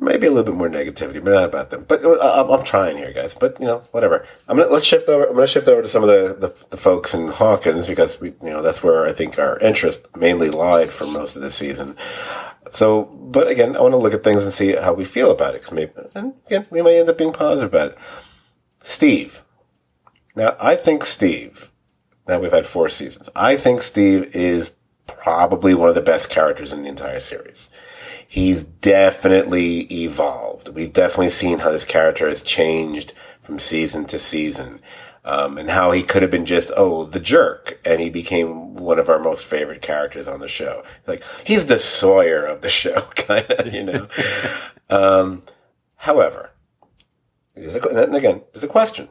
maybe a little bit more negativity, but not about them. But uh, I'm, I'm, trying here, guys. But you know, whatever. I'm gonna let's shift over. I'm gonna shift over to some of the, the, the folks in Hawkins because we, you know, that's where I think our interest mainly lied for most of the season. So, but again, I want to look at things and see how we feel about it. Cause maybe, and again, we might end up being positive about it. Steve. Now, I think Steve. Now we've had four seasons. I think Steve is probably one of the best characters in the entire series he's definitely evolved. We've definitely seen how this character has changed from season to season. Um, and how he could have been just, oh, the jerk. And he became one of our most favorite characters on the show. Like, he's the Sawyer of the show, kind of, you know. um, however, a, and again, there's a question.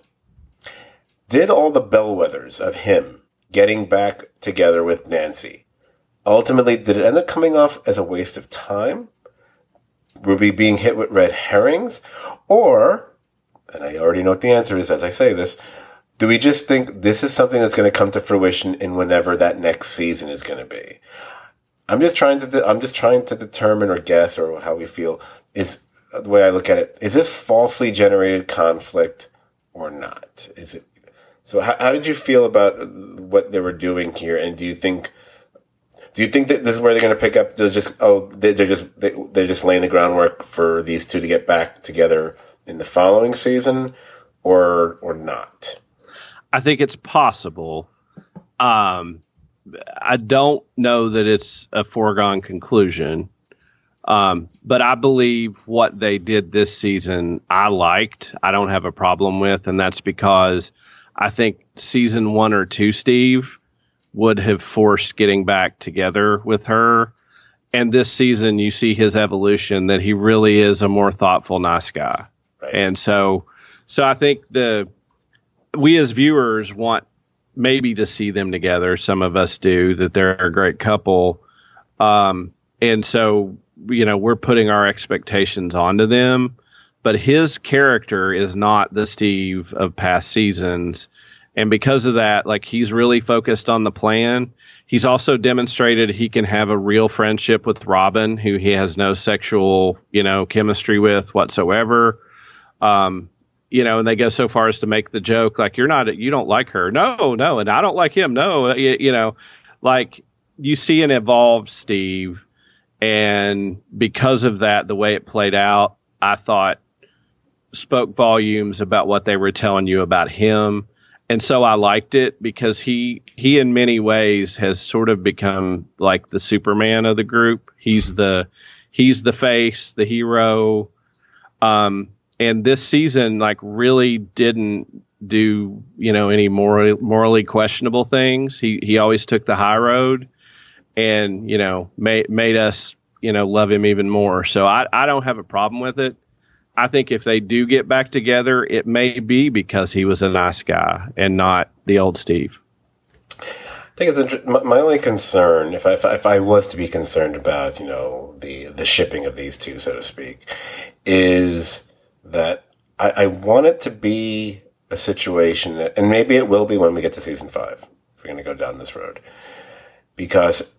Did all the bellwethers of him getting back together with Nancy ultimately, did it end up coming off as a waste of time? Ruby being hit with red herrings? Or, and I already know what the answer is as I say this, do we just think this is something that's going to come to fruition in whenever that next season is going to be? I'm just trying to, de- I'm just trying to determine or guess or how we feel is the way I look at it. Is this falsely generated conflict or not? Is it, so how, how did you feel about what they were doing here? And do you think do you think that this is where they're going to pick up? They're just oh they're just they're just laying the groundwork for these two to get back together in the following season, or or not? I think it's possible. Um, I don't know that it's a foregone conclusion. Um, but I believe what they did this season, I liked. I don't have a problem with, and that's because I think season one or two, Steve, would have forced getting back together with her. And this season, you see his evolution that he really is a more thoughtful, nice guy. Right. And so, so I think the we as viewers want maybe to see them together. Some of us do that they're a great couple. Um, and so, you know, we're putting our expectations onto them. but his character is not the Steve of past seasons. And because of that, like he's really focused on the plan. He's also demonstrated he can have a real friendship with Robin, who he has no sexual, you know, chemistry with whatsoever. Um, you know, and they go so far as to make the joke like you're not, you don't like her, no, no, and I don't like him, no, you, you know, like you see an evolved Steve, and because of that, the way it played out, I thought spoke volumes about what they were telling you about him and so I liked it because he he in many ways has sort of become like the Superman of the group. He's the he's the face, the hero. Um, and this season, like, really didn't do you know any morally morally questionable things. He he always took the high road, and you know made made us you know love him even more. So I I don't have a problem with it. I think if they do get back together, it may be because he was a nice guy and not the old Steve. I think it's my only concern, if I, if I was to be concerned about, you know, the the shipping of these two, so to speak, is that I, I want it to be a situation that, and maybe it will be when we get to season five. If we're going to go down this road, because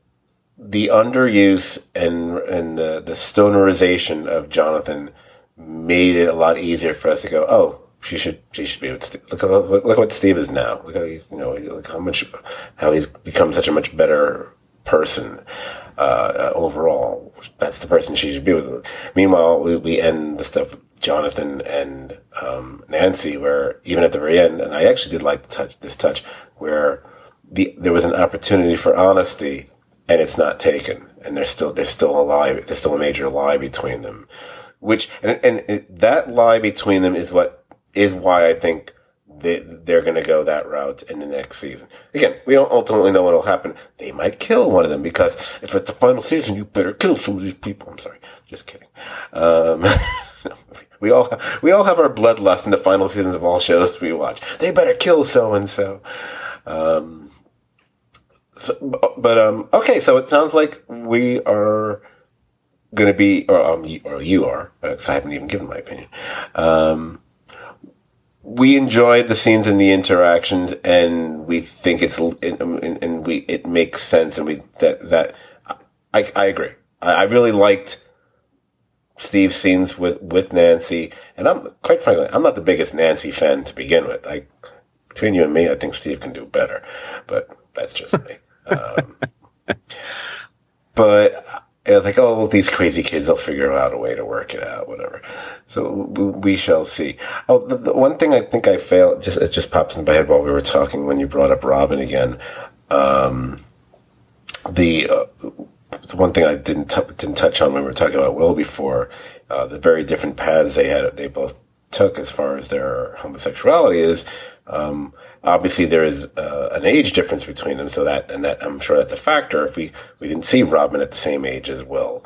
the underuse and and the, the stonerization of Jonathan made it a lot easier for us to go, oh, she should she should be with Steve. Look, look, look what Steve is now. Look how he's you know look how much how he's become such a much better person uh, overall. That's the person she should be with. Meanwhile, we, we end the stuff Jonathan and um, Nancy, where even at the very end, and I actually did like the touch this touch where the there was an opportunity for honesty and it's not taken, and there's still there's still a lie, there's still a major lie between them which and, and it, that lie between them is what is why I think they, they're going to go that route in the next season. Again, we don't ultimately know what will happen. They might kill one of them because if it's the final season, you better kill some of these people. I'm sorry, just kidding. Um, we all have, we all have our bloodlust in the final seasons of all shows we watch. They better kill so and so. Um, but um, okay, so it sounds like we are going to be, or, um, you, or you are, because I haven't even given my opinion. Um, we enjoyed the scenes and the interactions, and we think it's, and, and we it makes sense, and we that that I I agree. I, I really liked Steve's scenes with with Nancy, and I'm quite frankly, I'm not the biggest Nancy fan to begin with. I between you and me, I think Steve can do better, but that's just me. Um, but and it's like, oh, these crazy kids, they'll figure out a way to work it out, whatever. So we shall see. Oh, the, the one thing I think I failed, just, it just pops into my head while we were talking when you brought up Robin again. Um, the, uh, the one thing I didn't, t- didn't touch on when we were talking about Will before, uh, the very different paths they had, they both took as far as their homosexuality is, um, obviously there is uh, an age difference between them, so that and that I'm sure that's a factor. If we we didn't see Robin at the same age as Will,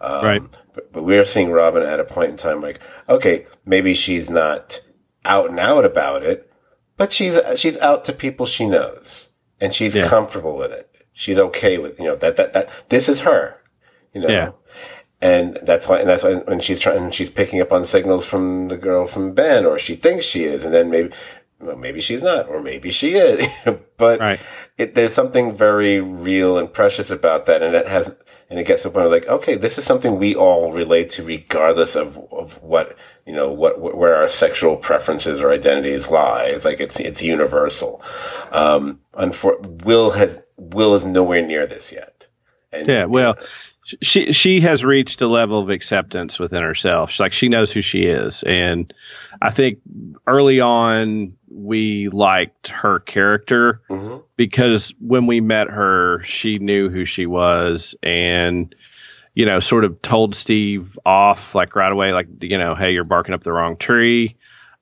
um, right? But, but we're seeing Robin at a point in time like, okay, maybe she's not out and out about it, but she's she's out to people she knows, and she's yeah. comfortable with it. She's okay with you know that that that this is her, you know. Yeah. And that's why, and that's why when she's trying, and she's picking up on signals from the girl from Ben, or she thinks she is, and then maybe well, maybe she's not, or maybe she is. but right. it, there's something very real and precious about that, and it has, and it gets to the point of like, okay, this is something we all relate to, regardless of of what you know, what where our sexual preferences or identities lie. It's like it's it's universal. Um, unfor- Will has Will is nowhere near this yet. And, yeah, well, she she has reached a level of acceptance within herself. She's like she knows who she is, and I think early on we liked her character mm-hmm. because when we met her, she knew who she was, and you know, sort of told Steve off like right away, like you know, hey, you're barking up the wrong tree.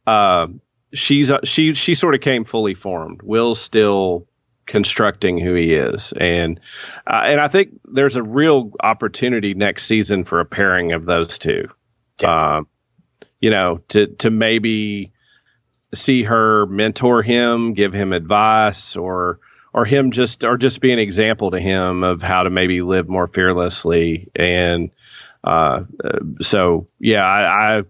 Uh, she's she she sort of came fully formed. Will's still constructing who he is, and uh, and I think there's a real opportunity next season for a pairing of those two. Yeah. Um, you know, to to maybe see her mentor him, give him advice, or or him just or just be an example to him of how to maybe live more fearlessly. And uh, so, yeah, I, I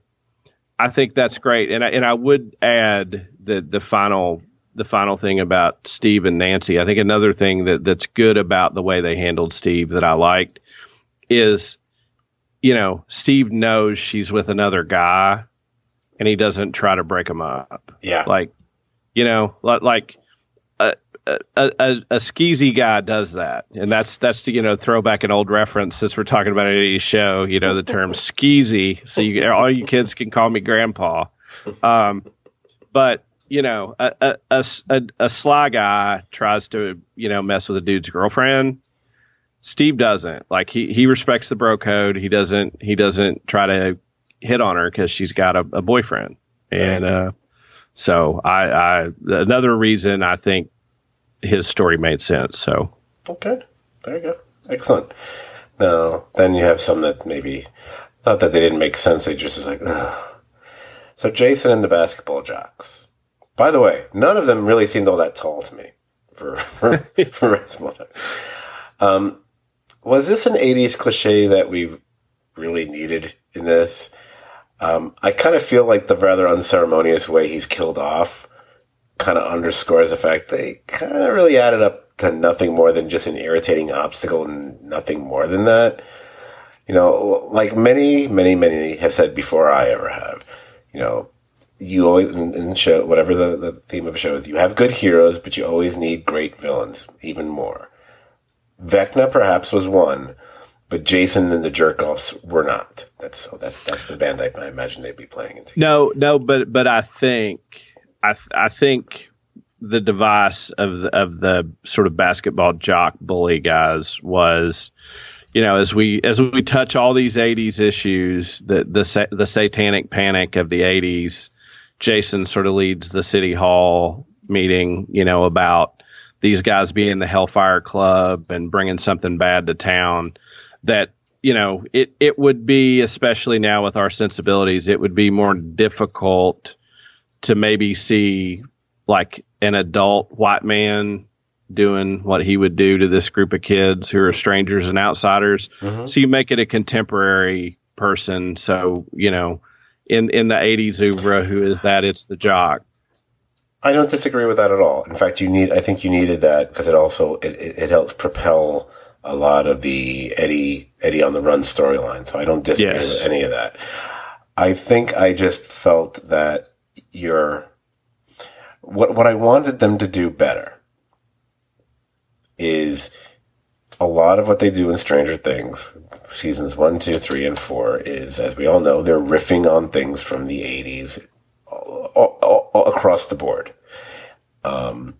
I think that's great, and I, and I would add the the final the final thing about Steve and Nancy. I think another thing that that's good about the way they handled Steve that I liked is, you know, Steve knows she's with another guy, and he doesn't try to break them up. Yeah, like, you know, like a, a, a, a skeezy guy does that, and that's that's to, you know throwback an old reference since we're talking about a show. You know the term skeezy, so you all you kids can call me grandpa. Um, but you know, a, a, a, a sly guy tries to, you know, mess with a dude's girlfriend. Steve doesn't. Like he, he respects the bro code. He doesn't he doesn't try to hit on her because she's got a, a boyfriend. And uh, so I, I another reason I think his story made sense. So okay, there you go, excellent. Now then you have some that maybe not that they didn't make sense. They just was like, Ugh. so Jason and the basketball jocks. By the way, none of them really seemed all that tall to me for for, for Um, was this an '80s cliche that we really needed in this? Um, I kind of feel like the rather unceremonious way he's killed off kind of underscores the fact they kind of really added up to nothing more than just an irritating obstacle and nothing more than that. You know, like many, many, many have said before I ever have, you know, you always in, show whatever the, the theme of a show is you have good heroes but you always need great villains even more. Vecna perhaps was one but jason and the jerkoffs were not. That's so that's that's the band I, I imagine they'd be playing into no no but but i think i i think the device of the, of the sort of basketball jock bully guys was you know, as we as we touch all these '80s issues, the the the satanic panic of the '80s, Jason sort of leads the city hall meeting, you know, about these guys being the Hellfire Club and bringing something bad to town. That you know, it it would be especially now with our sensibilities, it would be more difficult to maybe see like an adult white man doing what he would do to this group of kids who are strangers and outsiders. Mm-hmm. So you make it a contemporary person. So, you know, in in the 80s Ubra who is that it's the jock. I don't disagree with that at all. In fact, you need I think you needed that because it also it, it, it, helps propel a lot of the Eddie Eddie on the run storyline. So I don't disagree yes. with any of that. I think I just felt that you're what what I wanted them to do better is a lot of what they do in Stranger Things, seasons one, two, three, and four, is, as we all know, they're riffing on things from the 80s all, all, all across the board. Um,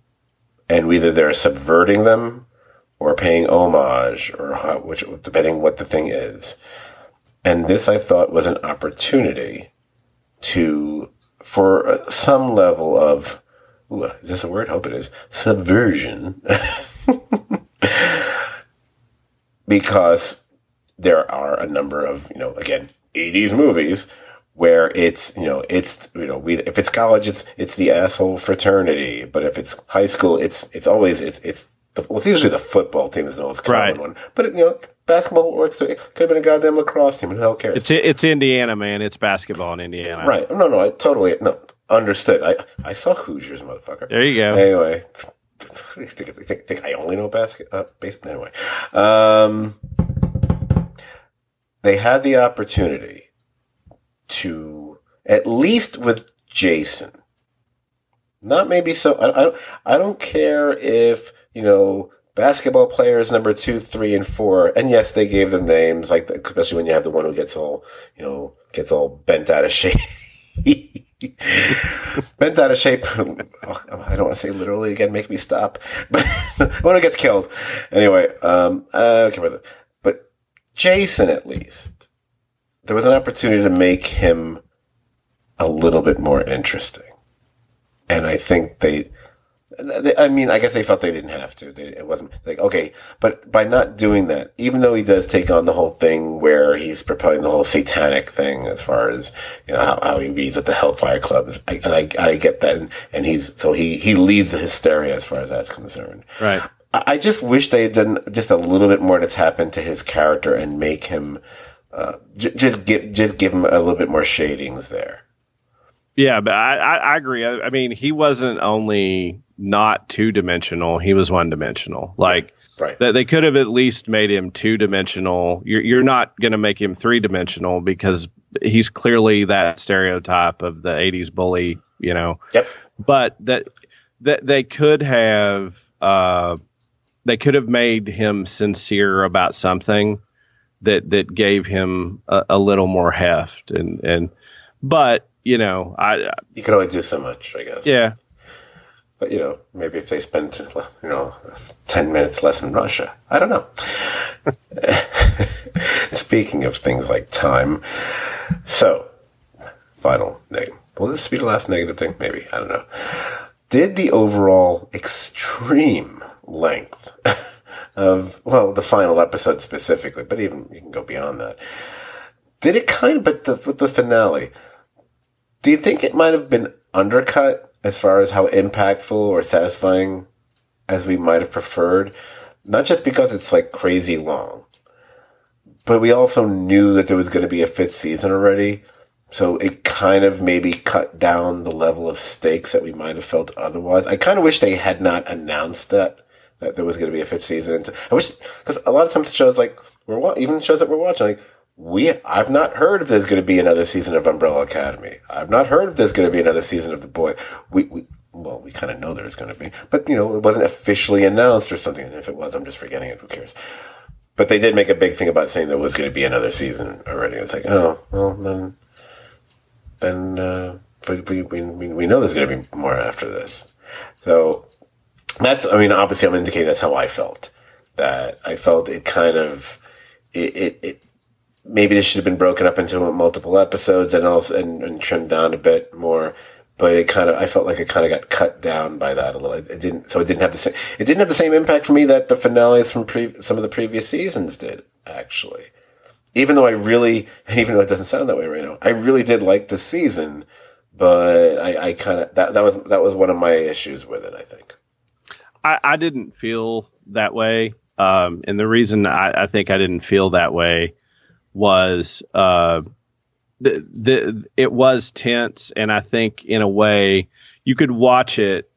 and either they're subverting them or paying homage, or how, which, depending what the thing is. And this, I thought, was an opportunity to, for some level of, ooh, is this a word? Hope it is. Subversion. because there are a number of, you know, again, 80s movies where it's, you know, it's, you know, we, if it's college, it's, it's the asshole fraternity. But if it's high school, it's, it's always, it's, it's, the, well, it's usually the football team is the most common right. one. But, you know, basketball works. It could have been a goddamn lacrosse team. Who the hell cares? It's, it's Indiana, man. It's basketball in Indiana. Right. No, no, I totally, no, understood. I, I saw Hoosiers, motherfucker. There you go. Anyway, think, think, think I only know basket, uh, baseball. Anyway, um, they had the opportunity to, at least with Jason, not maybe so, I, I, don't, I don't care if, you know, basketball players number two, three, and four, and yes, they gave them names, like, especially when you have the one who gets all, you know, gets all bent out of shape. bent out of shape. I don't want to say literally again. Make me stop. But when it gets killed, anyway. Um, I don't care about that. Jason, at least, there was an opportunity to make him a little bit more interesting, and I think they I mean, I guess they felt they didn't have to. They, it wasn't like okay, but by not doing that, even though he does take on the whole thing where he's propelling the whole satanic thing, as far as you know how, how he reads with the Hellfire Clubs, I, and I, I get that, and, and he's so he he leads the hysteria as far as that's concerned. Right. I, just wish they had done just a little bit more to tap into his character and make him uh, j- just give just give him a little bit more shadings there. Yeah, but I, I, I agree. I, I, mean, he wasn't only not two dimensional; he was one dimensional. Like right. that, they could have at least made him two dimensional. You're you're not going to make him three dimensional because he's clearly that stereotype of the '80s bully. You know. Yep. But that that they could have uh, they could have made him sincere about something that that gave him a, a little more heft and and but you know, I you can only do so much, I guess. Yeah, but you know, maybe if they spent you know ten minutes less in Russia, I don't know. Speaking of things like time, so final name. Will this be the last negative thing? Maybe I don't know. Did the overall extreme length of well the final episode specifically, but even you can go beyond that. Did it kind of, but the, with the finale, do you think it might have been undercut as far as how impactful or satisfying as we might have preferred? Not just because it's like crazy long, but we also knew that there was going to be a fifth season already. So it kind of maybe cut down the level of stakes that we might have felt otherwise. I kind of wish they had not announced that that there was going to be a fifth season. And I wish because a lot of times shows like we're even shows that we're watching like we I've not heard if there's going to be another season of Umbrella Academy. I've not heard if there's going to be another season of The Boy. We, we well, we kind of know there's going to be, but you know, it wasn't officially announced or something. And if it was, I'm just forgetting it. Who cares? But they did make a big thing about saying there was going to be another season already. It's like, oh, well, then, then, uh, but we, we, we know there's going to be more after this. So that's, I mean, obviously I'm indicating that's how I felt. That I felt it kind of, it, it, it maybe this should have been broken up into multiple episodes and also and, and trimmed down a bit more. But it kind of, I felt like it kind of got cut down by that a little. It didn't, so it didn't have the same, it didn't have the same impact for me that the finales from pre, some of the previous seasons did, actually. Even though I really, even though it doesn't sound that way right now, I really did like the season, but I, I kind of, that, that was, that was one of my issues with it, I think. I, I didn't feel that way. Um, and the reason I, I think I didn't feel that way was uh, the, the it was tense, and I think in a way you could watch it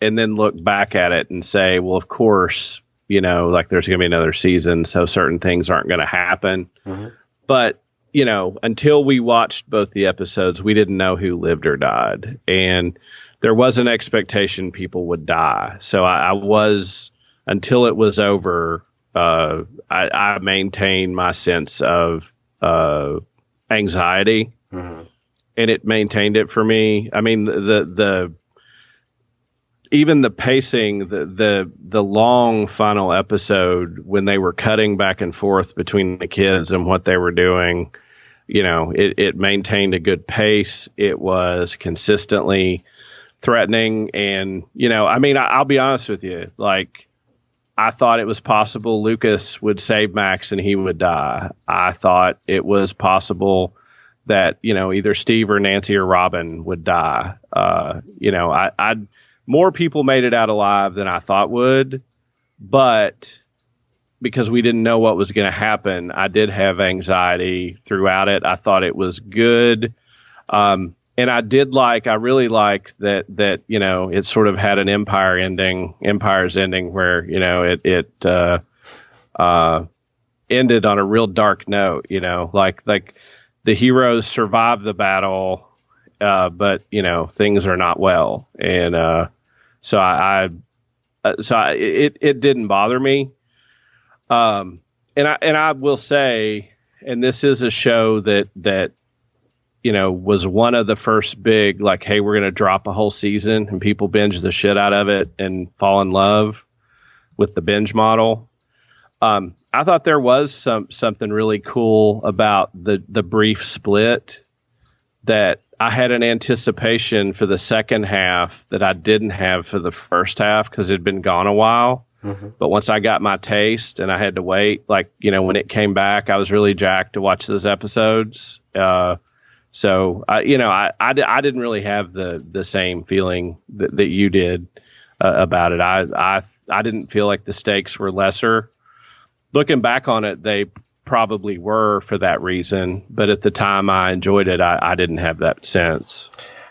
and then look back at it and say, well, of course, you know, like there's going to be another season, so certain things aren't going to happen. Mm-hmm. But you know, until we watched both the episodes, we didn't know who lived or died, and there was an expectation people would die. So I, I was until it was over uh, I, I maintain my sense of uh, anxiety, mm-hmm. and it maintained it for me. I mean, the the even the pacing, the the the long final episode when they were cutting back and forth between the kids and what they were doing, you know, it, it maintained a good pace. It was consistently threatening, and you know, I mean, I, I'll be honest with you, like I thought it was possible Lucas would save Max and he would die. I thought it was possible that you know either Steve or Nancy or Robin would die. Uh, you know, I, I more people made it out alive than I thought would, but because we didn't know what was going to happen, I did have anxiety throughout it. I thought it was good. Um, and I did like, I really liked that, that, you know, it sort of had an empire ending, empire's ending where, you know, it, it, uh, uh, ended on a real dark note, you know, like, like the heroes survive the battle, uh, but, you know, things are not well. And, uh, so I, I uh, so I, it, it didn't bother me. Um, and I, and I will say, and this is a show that, that, you know, was one of the first big, like, hey, we're going to drop a whole season and people binge the shit out of it and fall in love with the binge model. Um, I thought there was some something really cool about the the brief split that I had an anticipation for the second half that I didn't have for the first half because it had been gone a while. Mm-hmm. But once I got my taste and I had to wait, like, you know, when it came back, I was really jacked to watch those episodes. Uh, so, you know, I, I, I, didn't really have the, the same feeling that, that you did uh, about it. I, I, I didn't feel like the stakes were lesser. Looking back on it, they probably were for that reason. But at the time I enjoyed it, I, I didn't have that sense.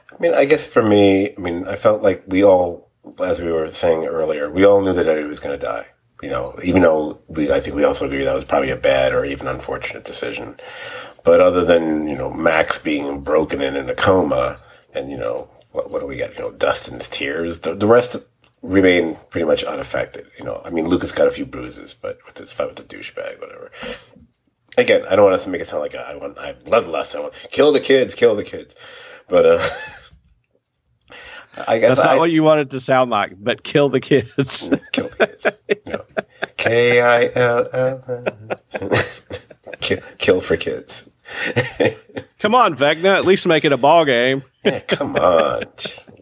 I mean, I guess for me, I mean, I felt like we all, as we were saying earlier, we all knew that Eddie was going to die. You know, even though we, I think we also agree that was probably a bad or even unfortunate decision. But other than you know Max being broken in in a coma, and you know what, what do we got? You know, Dustin's tears. The, the rest remain pretty much unaffected. You know, I mean, Lucas got a few bruises, but with his fight with the douchebag, whatever. Again, I don't want us to make it sound like I want I bloodlust. I want kill the kids, kill the kids. But uh, I guess that's not I, what you want it to sound like. But kill the kids. kill the kids. K I L L. Kill for kids. come on, Vecna. At least make it a ball game. yeah, come on,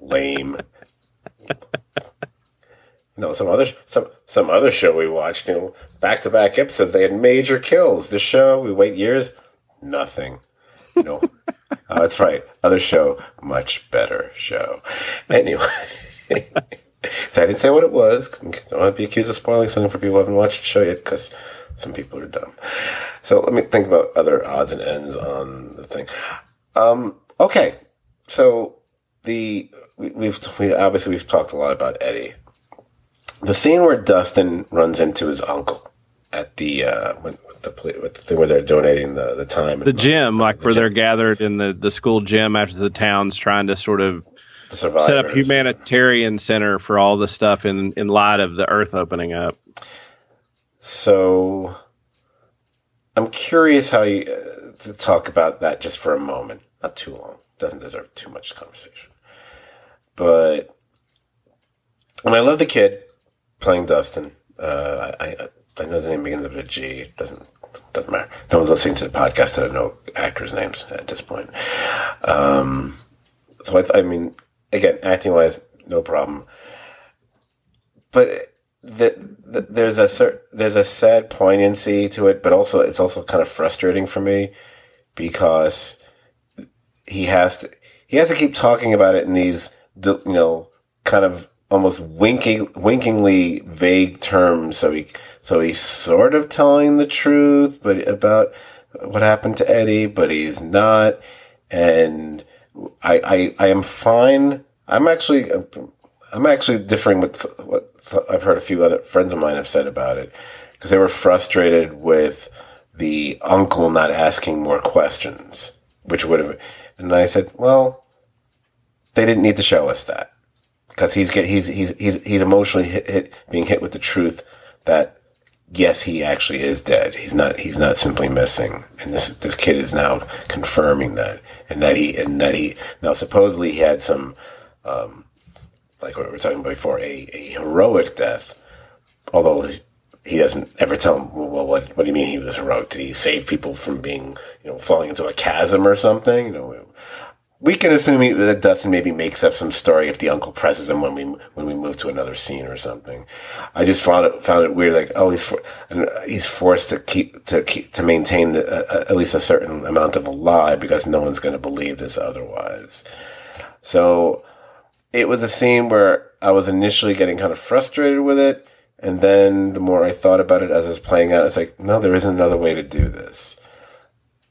lame. No, some other some some other show we watched, you know, back to back episodes. They had major kills. This show, we wait years, nothing. You know, oh, that's right. Other show, much better show. Anyway, so I didn't say what it was. I Don't want to be accused of spoiling something for people who haven't watched the show yet, because some people are dumb. So let me think about other odds and ends on the thing. Um, okay, so the we, have we obviously we've talked a lot about Eddie. The scene where Dustin runs into his uncle at the uh, when, with the with the thing where they're donating the the time. The gym, like the where gym. they're gathered in the the school gym after the town's trying to sort of set up humanitarian center for all the stuff in in light of the Earth opening up. So I'm curious how you uh, to talk about that just for a moment. Not too long. Doesn't deserve too much conversation. But and I love the kid playing Dustin. Uh, I, I, I know his name begins with a G. It Doesn't doesn't matter. No one's listening to the podcast that I know actors' names at this point. Um, so I, I mean, again, acting wise, no problem. But the, the, there's a there's a sad poignancy to it, but also it's also kind of frustrating for me because he has to he has to keep talking about it in these you know kind of almost winking winkingly vague terms. So he so he's sort of telling the truth, but about what happened to Eddie, but he's not. And I I, I am fine. I'm actually I'm actually differing with what I've heard a few other friends of mine have said about it because they were frustrated with the uncle not asking more questions, which would have. And I said, well, they didn't need to show us that because he's get he's he's he's he's emotionally hit, hit being hit with the truth that yes, he actually is dead. He's not he's not simply missing, and this this kid is now confirming that, and that he and that he now supposedly he had some. Um, like we were talking about before, a, a heroic death. Although he doesn't ever tell him, well, what, what do you mean he was heroic? Did he save people from being, you know, falling into a chasm or something? You know, we can assume he, that Dustin maybe makes up some story if the uncle presses him when we when we move to another scene or something. I just found it found it weird, like oh he's for, he's forced to keep to keep to maintain the, uh, at least a certain amount of a lie because no one's going to believe this otherwise. So it was a scene where I was initially getting kind of frustrated with it. And then the more I thought about it as I was playing out, it's like, no, there isn't another way to do this.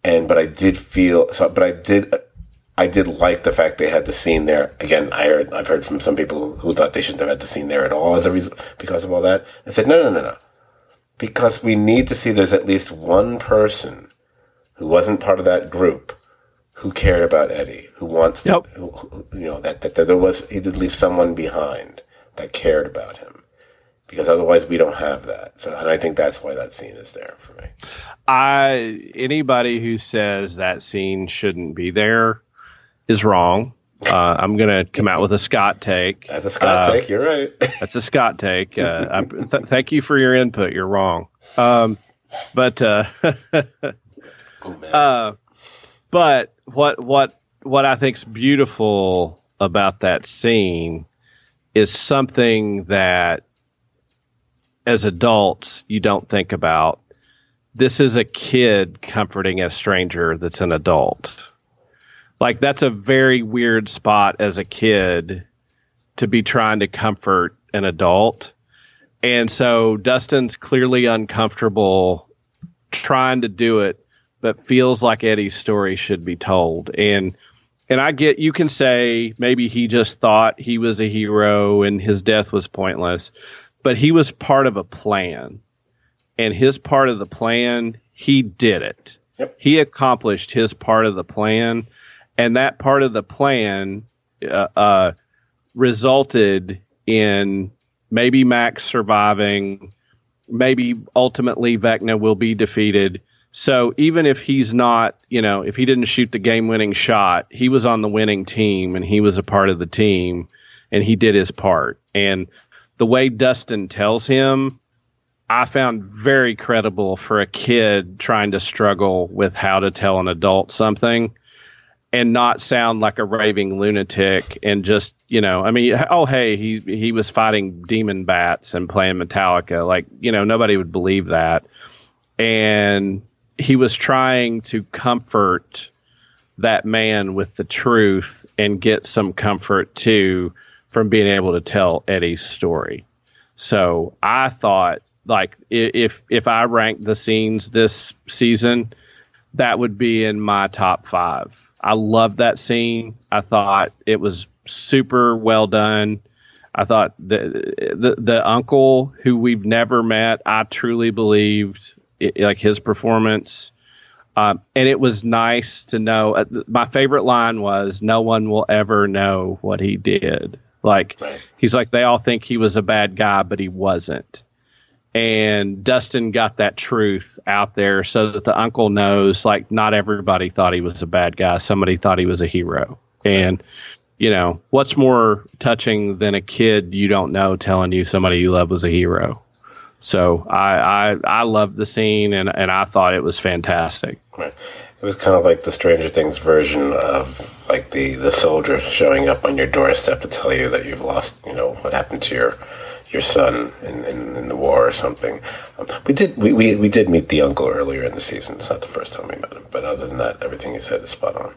And, but I did feel, so, but I did, I did like the fact they had the scene there. Again, I heard, I've heard from some people who thought they shouldn't have had the scene there at all as a reason, because of all that. I said, no, no, no, no. Because we need to see there's at least one person who wasn't part of that group who cared about Eddie, who wants to, yep. who, who, you know, that, that, that there was, he did leave someone behind that cared about him. Because otherwise we don't have that. So, and I think that's why that scene is there for me. I, anybody who says that scene shouldn't be there is wrong. Uh, I'm going to come out with a Scot take. That's a Scot uh, take. You're right. that's a Scot take. Uh, th- thank you for your input. You're wrong. Um, but, uh, oh, uh, but what what what I think's beautiful about that scene is something that as adults you don't think about. This is a kid comforting a stranger that's an adult. Like that's a very weird spot as a kid to be trying to comfort an adult. And so Dustin's clearly uncomfortable trying to do it but feels like Eddie's story should be told. And and I get you can say maybe he just thought he was a hero and his death was pointless, but he was part of a plan. And his part of the plan, he did it. Yep. He accomplished his part of the plan, and that part of the plan uh, uh, resulted in maybe Max surviving, maybe ultimately Vecna will be defeated. So even if he's not, you know, if he didn't shoot the game winning shot, he was on the winning team and he was a part of the team and he did his part. And the way Dustin tells him, I found very credible for a kid trying to struggle with how to tell an adult something and not sound like a raving lunatic and just you know i mean oh hey he he was fighting demon bats and playing metallica like you know nobody would believe that and he was trying to comfort that man with the truth and get some comfort too from being able to tell eddie's story so i thought like if if i ranked the scenes this season that would be in my top five I loved that scene. I thought it was super well done. I thought the the, the uncle who we've never met, I truly believed it, like his performance. Um, and it was nice to know. Uh, my favorite line was, "No one will ever know what he did." Like right. he's like they all think he was a bad guy, but he wasn't and Dustin got that truth out there so that the uncle knows like not everybody thought he was a bad guy. Somebody thought he was a hero. And you know, what's more touching than a kid you don't know telling you somebody you love was a hero? So I I, I loved the scene and, and I thought it was fantastic. Right. It was kind of like the Stranger Things version of like the, the soldier showing up on your doorstep to tell you that you've lost, you know, what happened to your your son in, in, in the war or something. Um, we did we, we, we did meet the uncle earlier in the season. It's not the first time we met him, but other than that, everything he said is spot on.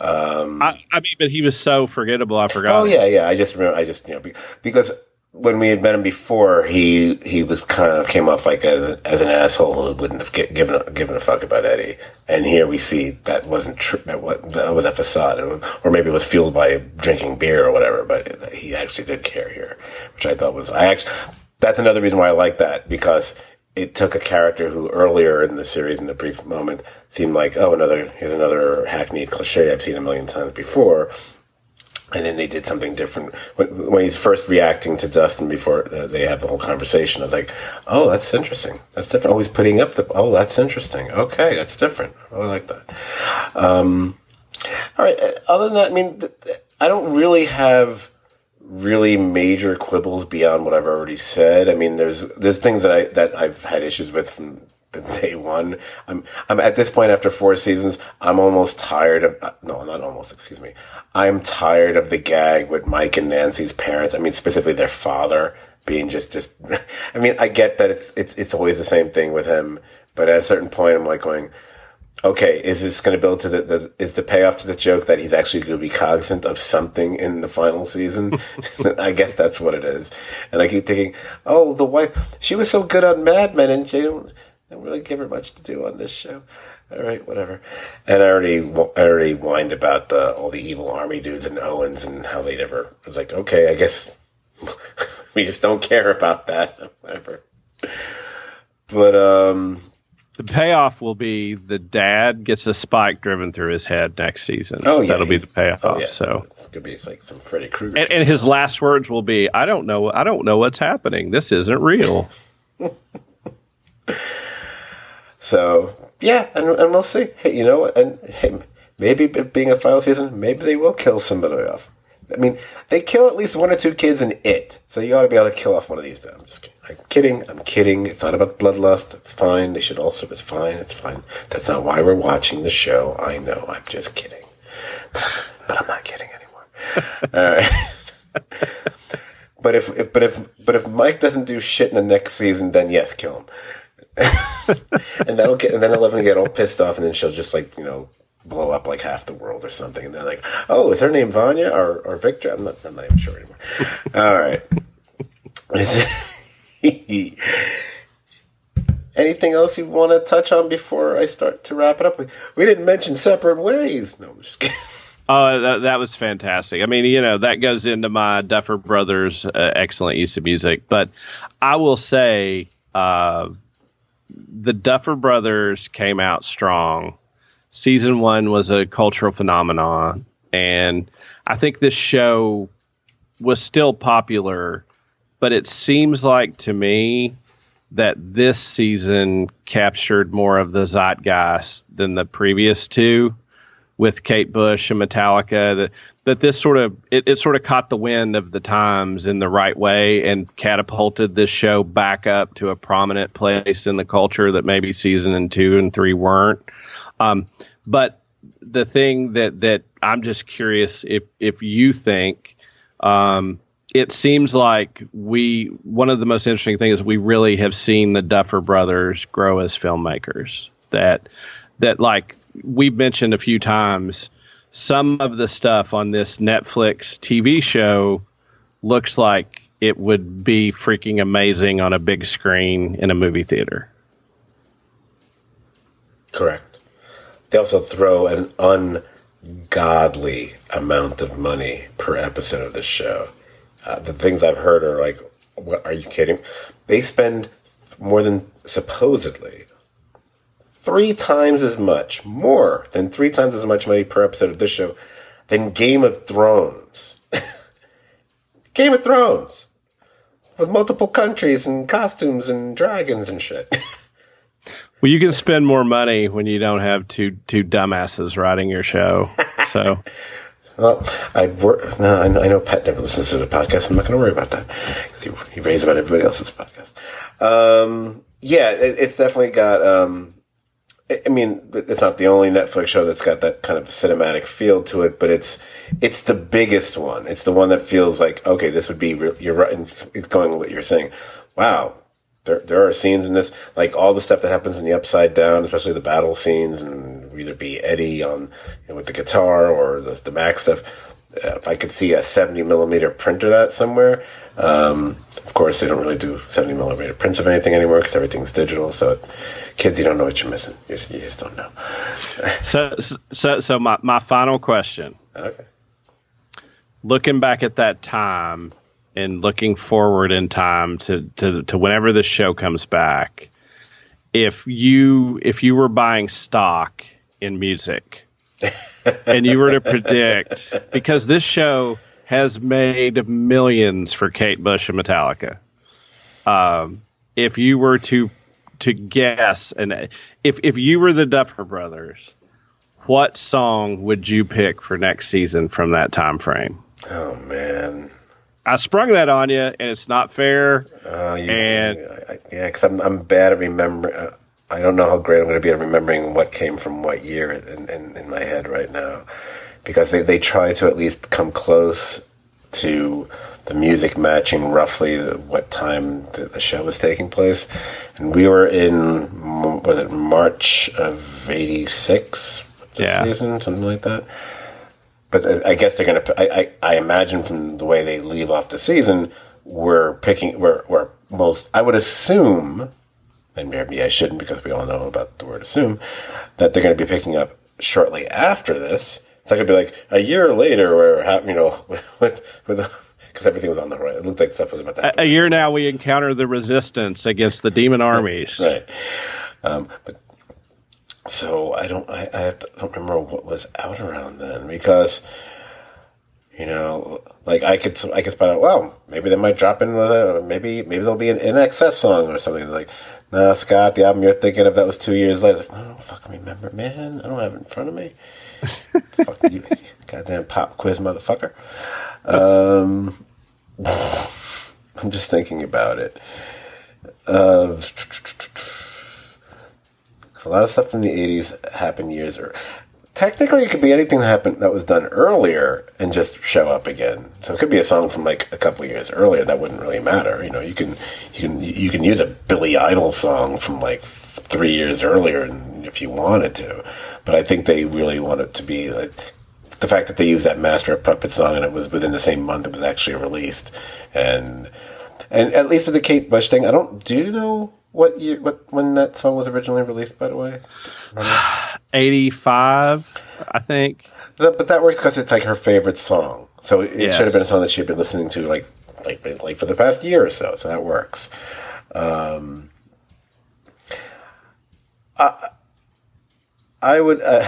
Um, I, I, mean, but he was so forgettable. I forgot. Oh yeah, yeah. I just remember. I just you know because when we had met him before, he he was kind of came off like as as an asshole who wouldn't have get, given a, given a fuck about Eddie. And here we see that wasn't true. That, that was a facade, or maybe it was fueled by drinking beer or whatever. But he actually did care here, which I thought was I actually that's another reason why I like that because it took a character who earlier in the series in the brief moment seemed like oh another here's another hackneyed cliche I've seen a million times before and then they did something different when, he's first reacting to Dustin before uh, they have the whole conversation. I was like, "Oh, that's interesting. That's different." Always putting up the, "Oh, that's interesting. Okay, that's different. Oh, I like that." Um, all right. Uh, other than that, I mean, I don't really have really major quibbles beyond what I've already said. I mean, there's there's things that I that I've had issues with from day one. I'm I'm at this point after four seasons. I'm almost tired of uh, no, not almost. Excuse me. I'm tired of the gag with Mike and Nancy's parents. I mean, specifically their father being just just. I mean, I get that it's it's it's always the same thing with him, but at a certain point, I'm like going. Okay, is this going to build to the, the is the payoff to the joke that he's actually going to be cognizant of something in the final season? I guess that's what it is. And I keep thinking, oh, the wife, she was so good on Mad Men, and she don't really give her much to do on this show. All right, whatever. And I already, I already whined about the, all the evil army dudes and Owens and how they never. I was like, okay, I guess we just don't care about that. Whatever. But um, the payoff will be the dad gets a spike driven through his head next season. Oh yeah, that'll be the payoff. Oh, yeah. So it's gonna be like some Freddy Krueger. And, and his last words will be, "I don't know. I don't know what's happening. This isn't real." So yeah, and, and we'll see. Hey, you know? And hey, maybe being a final season, maybe they will kill somebody off. I mean, they kill at least one or two kids in it, so you ought to be able to kill off one of these. I'm just kidding. I'm kidding. I'm kidding. It's not about bloodlust. It's fine. They should also. It's fine. It's fine. That's not why we're watching the show. I know. I'm just kidding. But, but I'm not kidding anymore. All right. but if, if but if but if Mike doesn't do shit in the next season, then yes, kill him. and that'll get, and then Eleven will get all pissed off, and then she'll just like you know blow up like half the world or something, and they're like, "Oh, is her name Vanya or, or Viktor?" I'm not, I'm not even sure anymore. all right. Anything else you want to touch on before I start to wrap it up? We, we didn't mention separate ways. No, I'm just kidding. Oh, that, that was fantastic. I mean, you know, that goes into my Duffer Brothers' uh, excellent use of music. But I will say, uh, the Duffer Brothers came out strong. Season one was a cultural phenomenon, and I think this show was still popular. But it seems like to me that this season captured more of the zeitgeist than the previous two with Kate Bush and Metallica that this sort of it, it sort of caught the wind of the times in the right way and catapulted this show back up to a prominent place in the culture that maybe season and two and three weren't. Um, but the thing that that I'm just curious if if you think um, it seems like we one of the most interesting things is we really have seen the Duffer brothers grow as filmmakers. That that like we've mentioned a few times, some of the stuff on this Netflix TV show looks like it would be freaking amazing on a big screen in a movie theater. Correct. They also throw an ungodly amount of money per episode of the show. Uh, the things I've heard are like, what are you kidding? They spend more than supposedly three times as much, more than three times as much money per episode of this show than Game of Thrones. Game of Thrones with multiple countries and costumes and dragons and shit. well, you can spend more money when you don't have two two dumbasses writing your show. So Well, I work. No, I know, I know Pat never listens to the podcast. I'm not going to worry about that because he, he raves about everybody else's podcast. Um, yeah, it, it's definitely got. Um, I mean, it's not the only Netflix show that's got that kind of cinematic feel to it, but it's it's the biggest one. It's the one that feels like okay, this would be. Re- you're right. It's going what you're saying. Wow, there there are scenes in this, like all the stuff that happens in the Upside Down, especially the battle scenes, and either be Eddie on you know, with the guitar or the, the Mac stuff. Uh, if I could see a 70 millimeter printer that somewhere, um, of course they don't really do 70 millimeter prints of anything anymore because everything's digital. So, kids, you don't know what you're missing. You just, you just don't know. so, so, so my my final question. Okay. Looking back at that time and looking forward in time to, to, to whenever the show comes back, if you if you were buying stock in music and you were to predict because this show has made millions for Kate Bush and Metallica. Um, if you were to to guess and if if you were the Duffer Brothers, what song would you pick for next season from that time frame? Oh man. I sprung that on you, and it's not fair. Uh, you, and yeah, because I'm I'm bad at remembering. Uh, I don't know how great I'm going to be at remembering what came from what year in, in, in my head right now, because they they try to at least come close to the music matching roughly what time the, the show was taking place, and we were in was it March of '86 yeah. season, something like that. But I guess they're going to. I, I I imagine from the way they leave off the season, we're picking. We're we're most. I would assume and maybe I shouldn't because we all know about the word assume, that they're going to be picking up shortly after this. It's not going to be like a year later where, you know, with, with, because everything was on the right. It looked like stuff was about that. A, a year now, we encounter the resistance against the demon armies. right. Um, but so I don't, I, I, to, I don't remember what was out around then because, you know, like I could, I could spot out. Well, maybe they might drop in with a, maybe, maybe there'll be an INXS song or something like. No, Scot, the album you're thinking of that was two years later. Like, I don't fucking remember, man. I don't have it in front of me. Fuck you, goddamn pop quiz motherfucker. Um, I'm just thinking about it. Uh, a lot of stuff from the 80s happened years or technically it could be anything that happened that was done earlier and just show up again. So it could be a song from like a couple years earlier that wouldn't really matter. You know, you can you can you can use a Billy Idol song from like three years earlier if you wanted to. But I think they really want it to be like the fact that they used that Master of Puppets song and it was within the same month it was actually released, and and at least with the Kate Bush thing, I don't do you know What year? What when that song was originally released? By the way, eighty five, I think. But that works because it's like her favorite song, so it yes. should have been a song that she'd been listening to like like like for the past year or so. So that works. Um, I I would uh,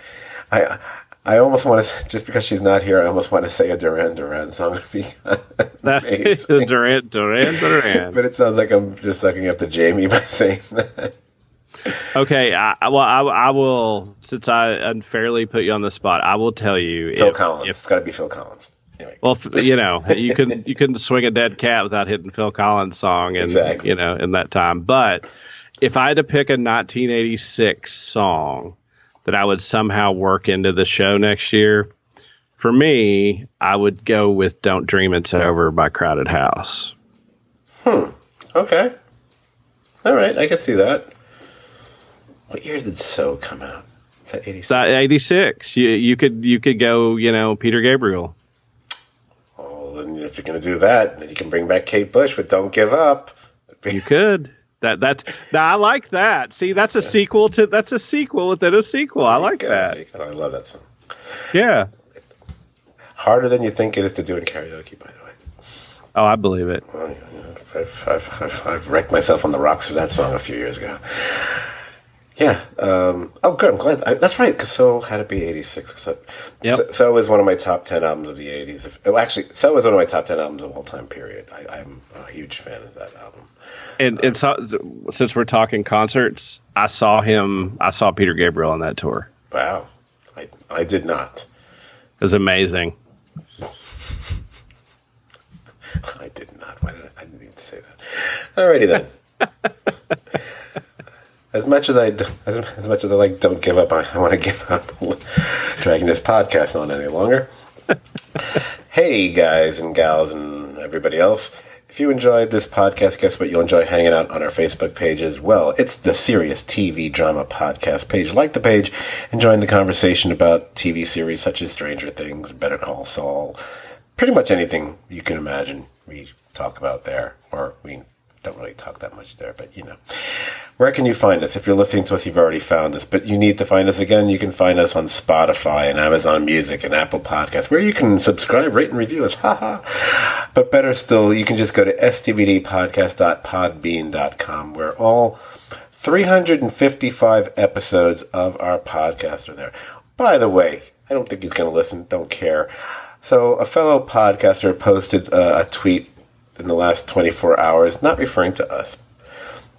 I. I almost want to, just because she's not here, I almost want to say a Duran Duran song. that is Duran Duran Duran. but it sounds like I'm just sucking up to Jamie by saying that. Okay, I, well, I, I, will, since I unfairly put you on the spot, I will tell you. Phil if, Collins. If, it's got to be Phil Collins. Anyway. Well, you know, you couldn't you couldn't swing a dead cat without hitting Phil Collins song, and exactly. you know, in that time. But if I had to pick a 1986 song that I would somehow work into the show next year, for me, I would go with "Don't Dream It's Over" by Crowded House. Hmm. Okay. All right, I can see that. What year did "So" come out? Is that 86? 86. You, you could you could go, you know, Peter Gabriel. Oh, then if you're going to do that, then you can bring back Kate Bush with "Don't Give Up." you could. That that's I like that. See, that's a sequel to that's a sequel within a sequel. I like that. I love that song. Yeah. Harder than you think it is to do in karaoke, by the way. Oh, I believe it. I've, I've, I've, I've, wrecked myself on the rocks for that song a few years ago. Yeah. Um, oh, good. I'm glad. I, that's right. Because So had to be 86. So, yep. so, so is one of my top 10 albums of the 80s. If, oh, actually, So is one of my top 10 albums of all time, period. I, I'm a huge fan of that album. And, and so, since we're talking concerts, I saw him. I saw Peter Gabriel on that tour. Wow, I I did not. It was amazing. I did not. Why did I, I didn't need to say that. Alrighty then. as much as I as, as much as I like, don't give up. I, I want to give up dragging this podcast on any longer. hey guys and gals and everybody else. If you enjoyed this podcast, guess what? You'll enjoy hanging out on our Facebook page as well. It's the Serious TV Drama Podcast page. Like the page and join the conversation about TV series such as Stranger Things, Better Call Saul, pretty much anything you can imagine we talk about there, or we don't really talk that much there, but you know. Where can you find us? If you're listening to us, you've already found us, but you need to find us again. You can find us on Spotify and Amazon Music and Apple Podcasts, where you can subscribe, rate, and review us. Haha. but better still, you can just go to stvdpodcast.podbean.com, where all 355 episodes of our podcast are there. By the way, I don't think he's going to listen, don't care. So, a fellow podcaster posted uh, a tweet in the last 24 hours, not referring to us,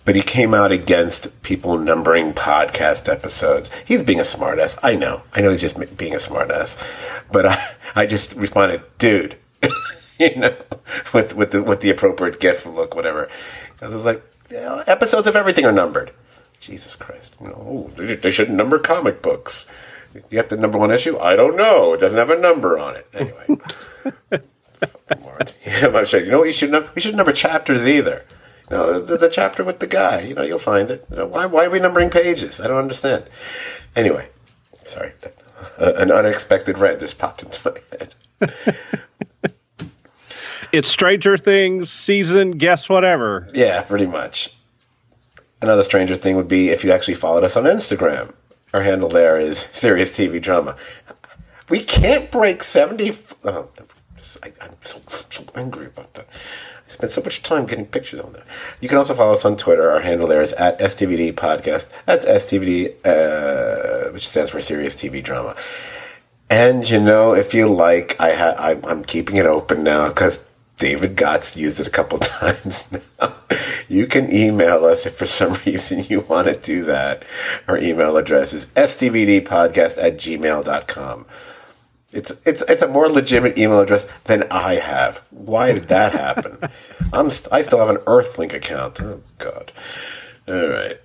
but he came out against people numbering podcast episodes. He's being a smartass. I know. I know he's just being a smartass. But I, I just responded, dude, you know, with with the with the appropriate gif look, whatever. I was like, yeah, episodes of everything are numbered. Jesus Christ, you know, oh, they shouldn't number comic books. You have the number one issue? I don't know. It doesn't have a number on it. Anyway. yeah, I'm sure. You know what? You should num- we should number chapters either. You know, the, the, chapter with the guy. You know, you'll find it. You know, why why are we numbering pages? I don't understand. Anyway, sorry, uh, an unexpected rant just popped into my head. it's Stranger Things season. Guess whatever. Yeah, pretty much. Another Stranger Thing would be if you actually followed us on Instagram. Our handle there is Serious TV Drama. We can't break 70. Oh, I, am so, so angry about that. I spent so much time getting pictures on there. You can also follow us on Twitter. Our handle there is at STVD Podcast. That's STVD, uh, which stands for Serious TV Drama. And you know, if you like, I ha- I, I'm keeping it open now because David Gotts used it a couple times now. You can email us if for some reason you want to do that. Our email address is stvdpodcast at gmail.com. It's it's it's a more legitimate email address than I have. Why did that happen? I'm st- I still have an Earthlink account. Oh God. All right.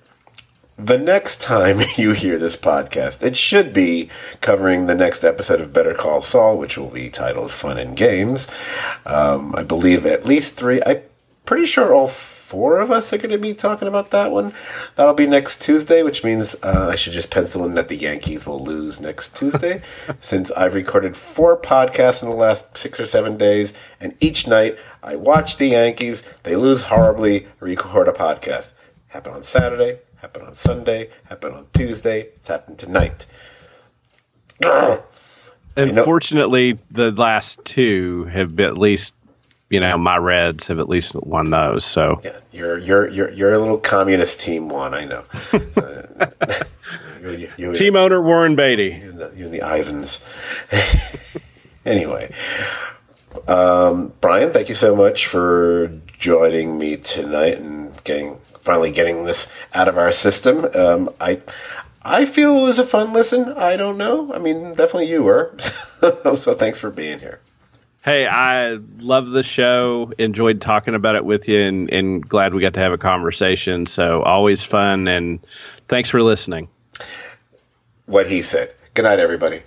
The next time you hear this podcast, it should be covering the next episode of Better Call Saul, which will be titled "Fun and Games." Um, I believe at least three. I'm pretty sure all four of us are going to be talking about that one. That'll be next Tuesday, which means uh, I should just pencil in that the Yankees will lose next Tuesday, since I've recorded four podcasts in the last six or seven days, and each night I watch the Yankees. They lose horribly, record a podcast. Happened on Saturday, happened on Sunday, happened on Tuesday, it's happened tonight. Unfortunately, the last two have been at least, you know, my Reds have at least won those. So yeah, you're you're you're you're a little communist team one. I know. you, you, team owner Warren Beatty. You're the, the Ivans. anyway, um, Brian, thank you so much for joining me tonight and getting finally getting this out of our system. Um, I I feel it was a fun listen. I don't know. I mean, definitely you were. so thanks for being here. Hey, I love the show. Enjoyed talking about it with you, and, and glad we got to have a conversation. So always fun, and thanks for listening. What he said. Good night, everybody.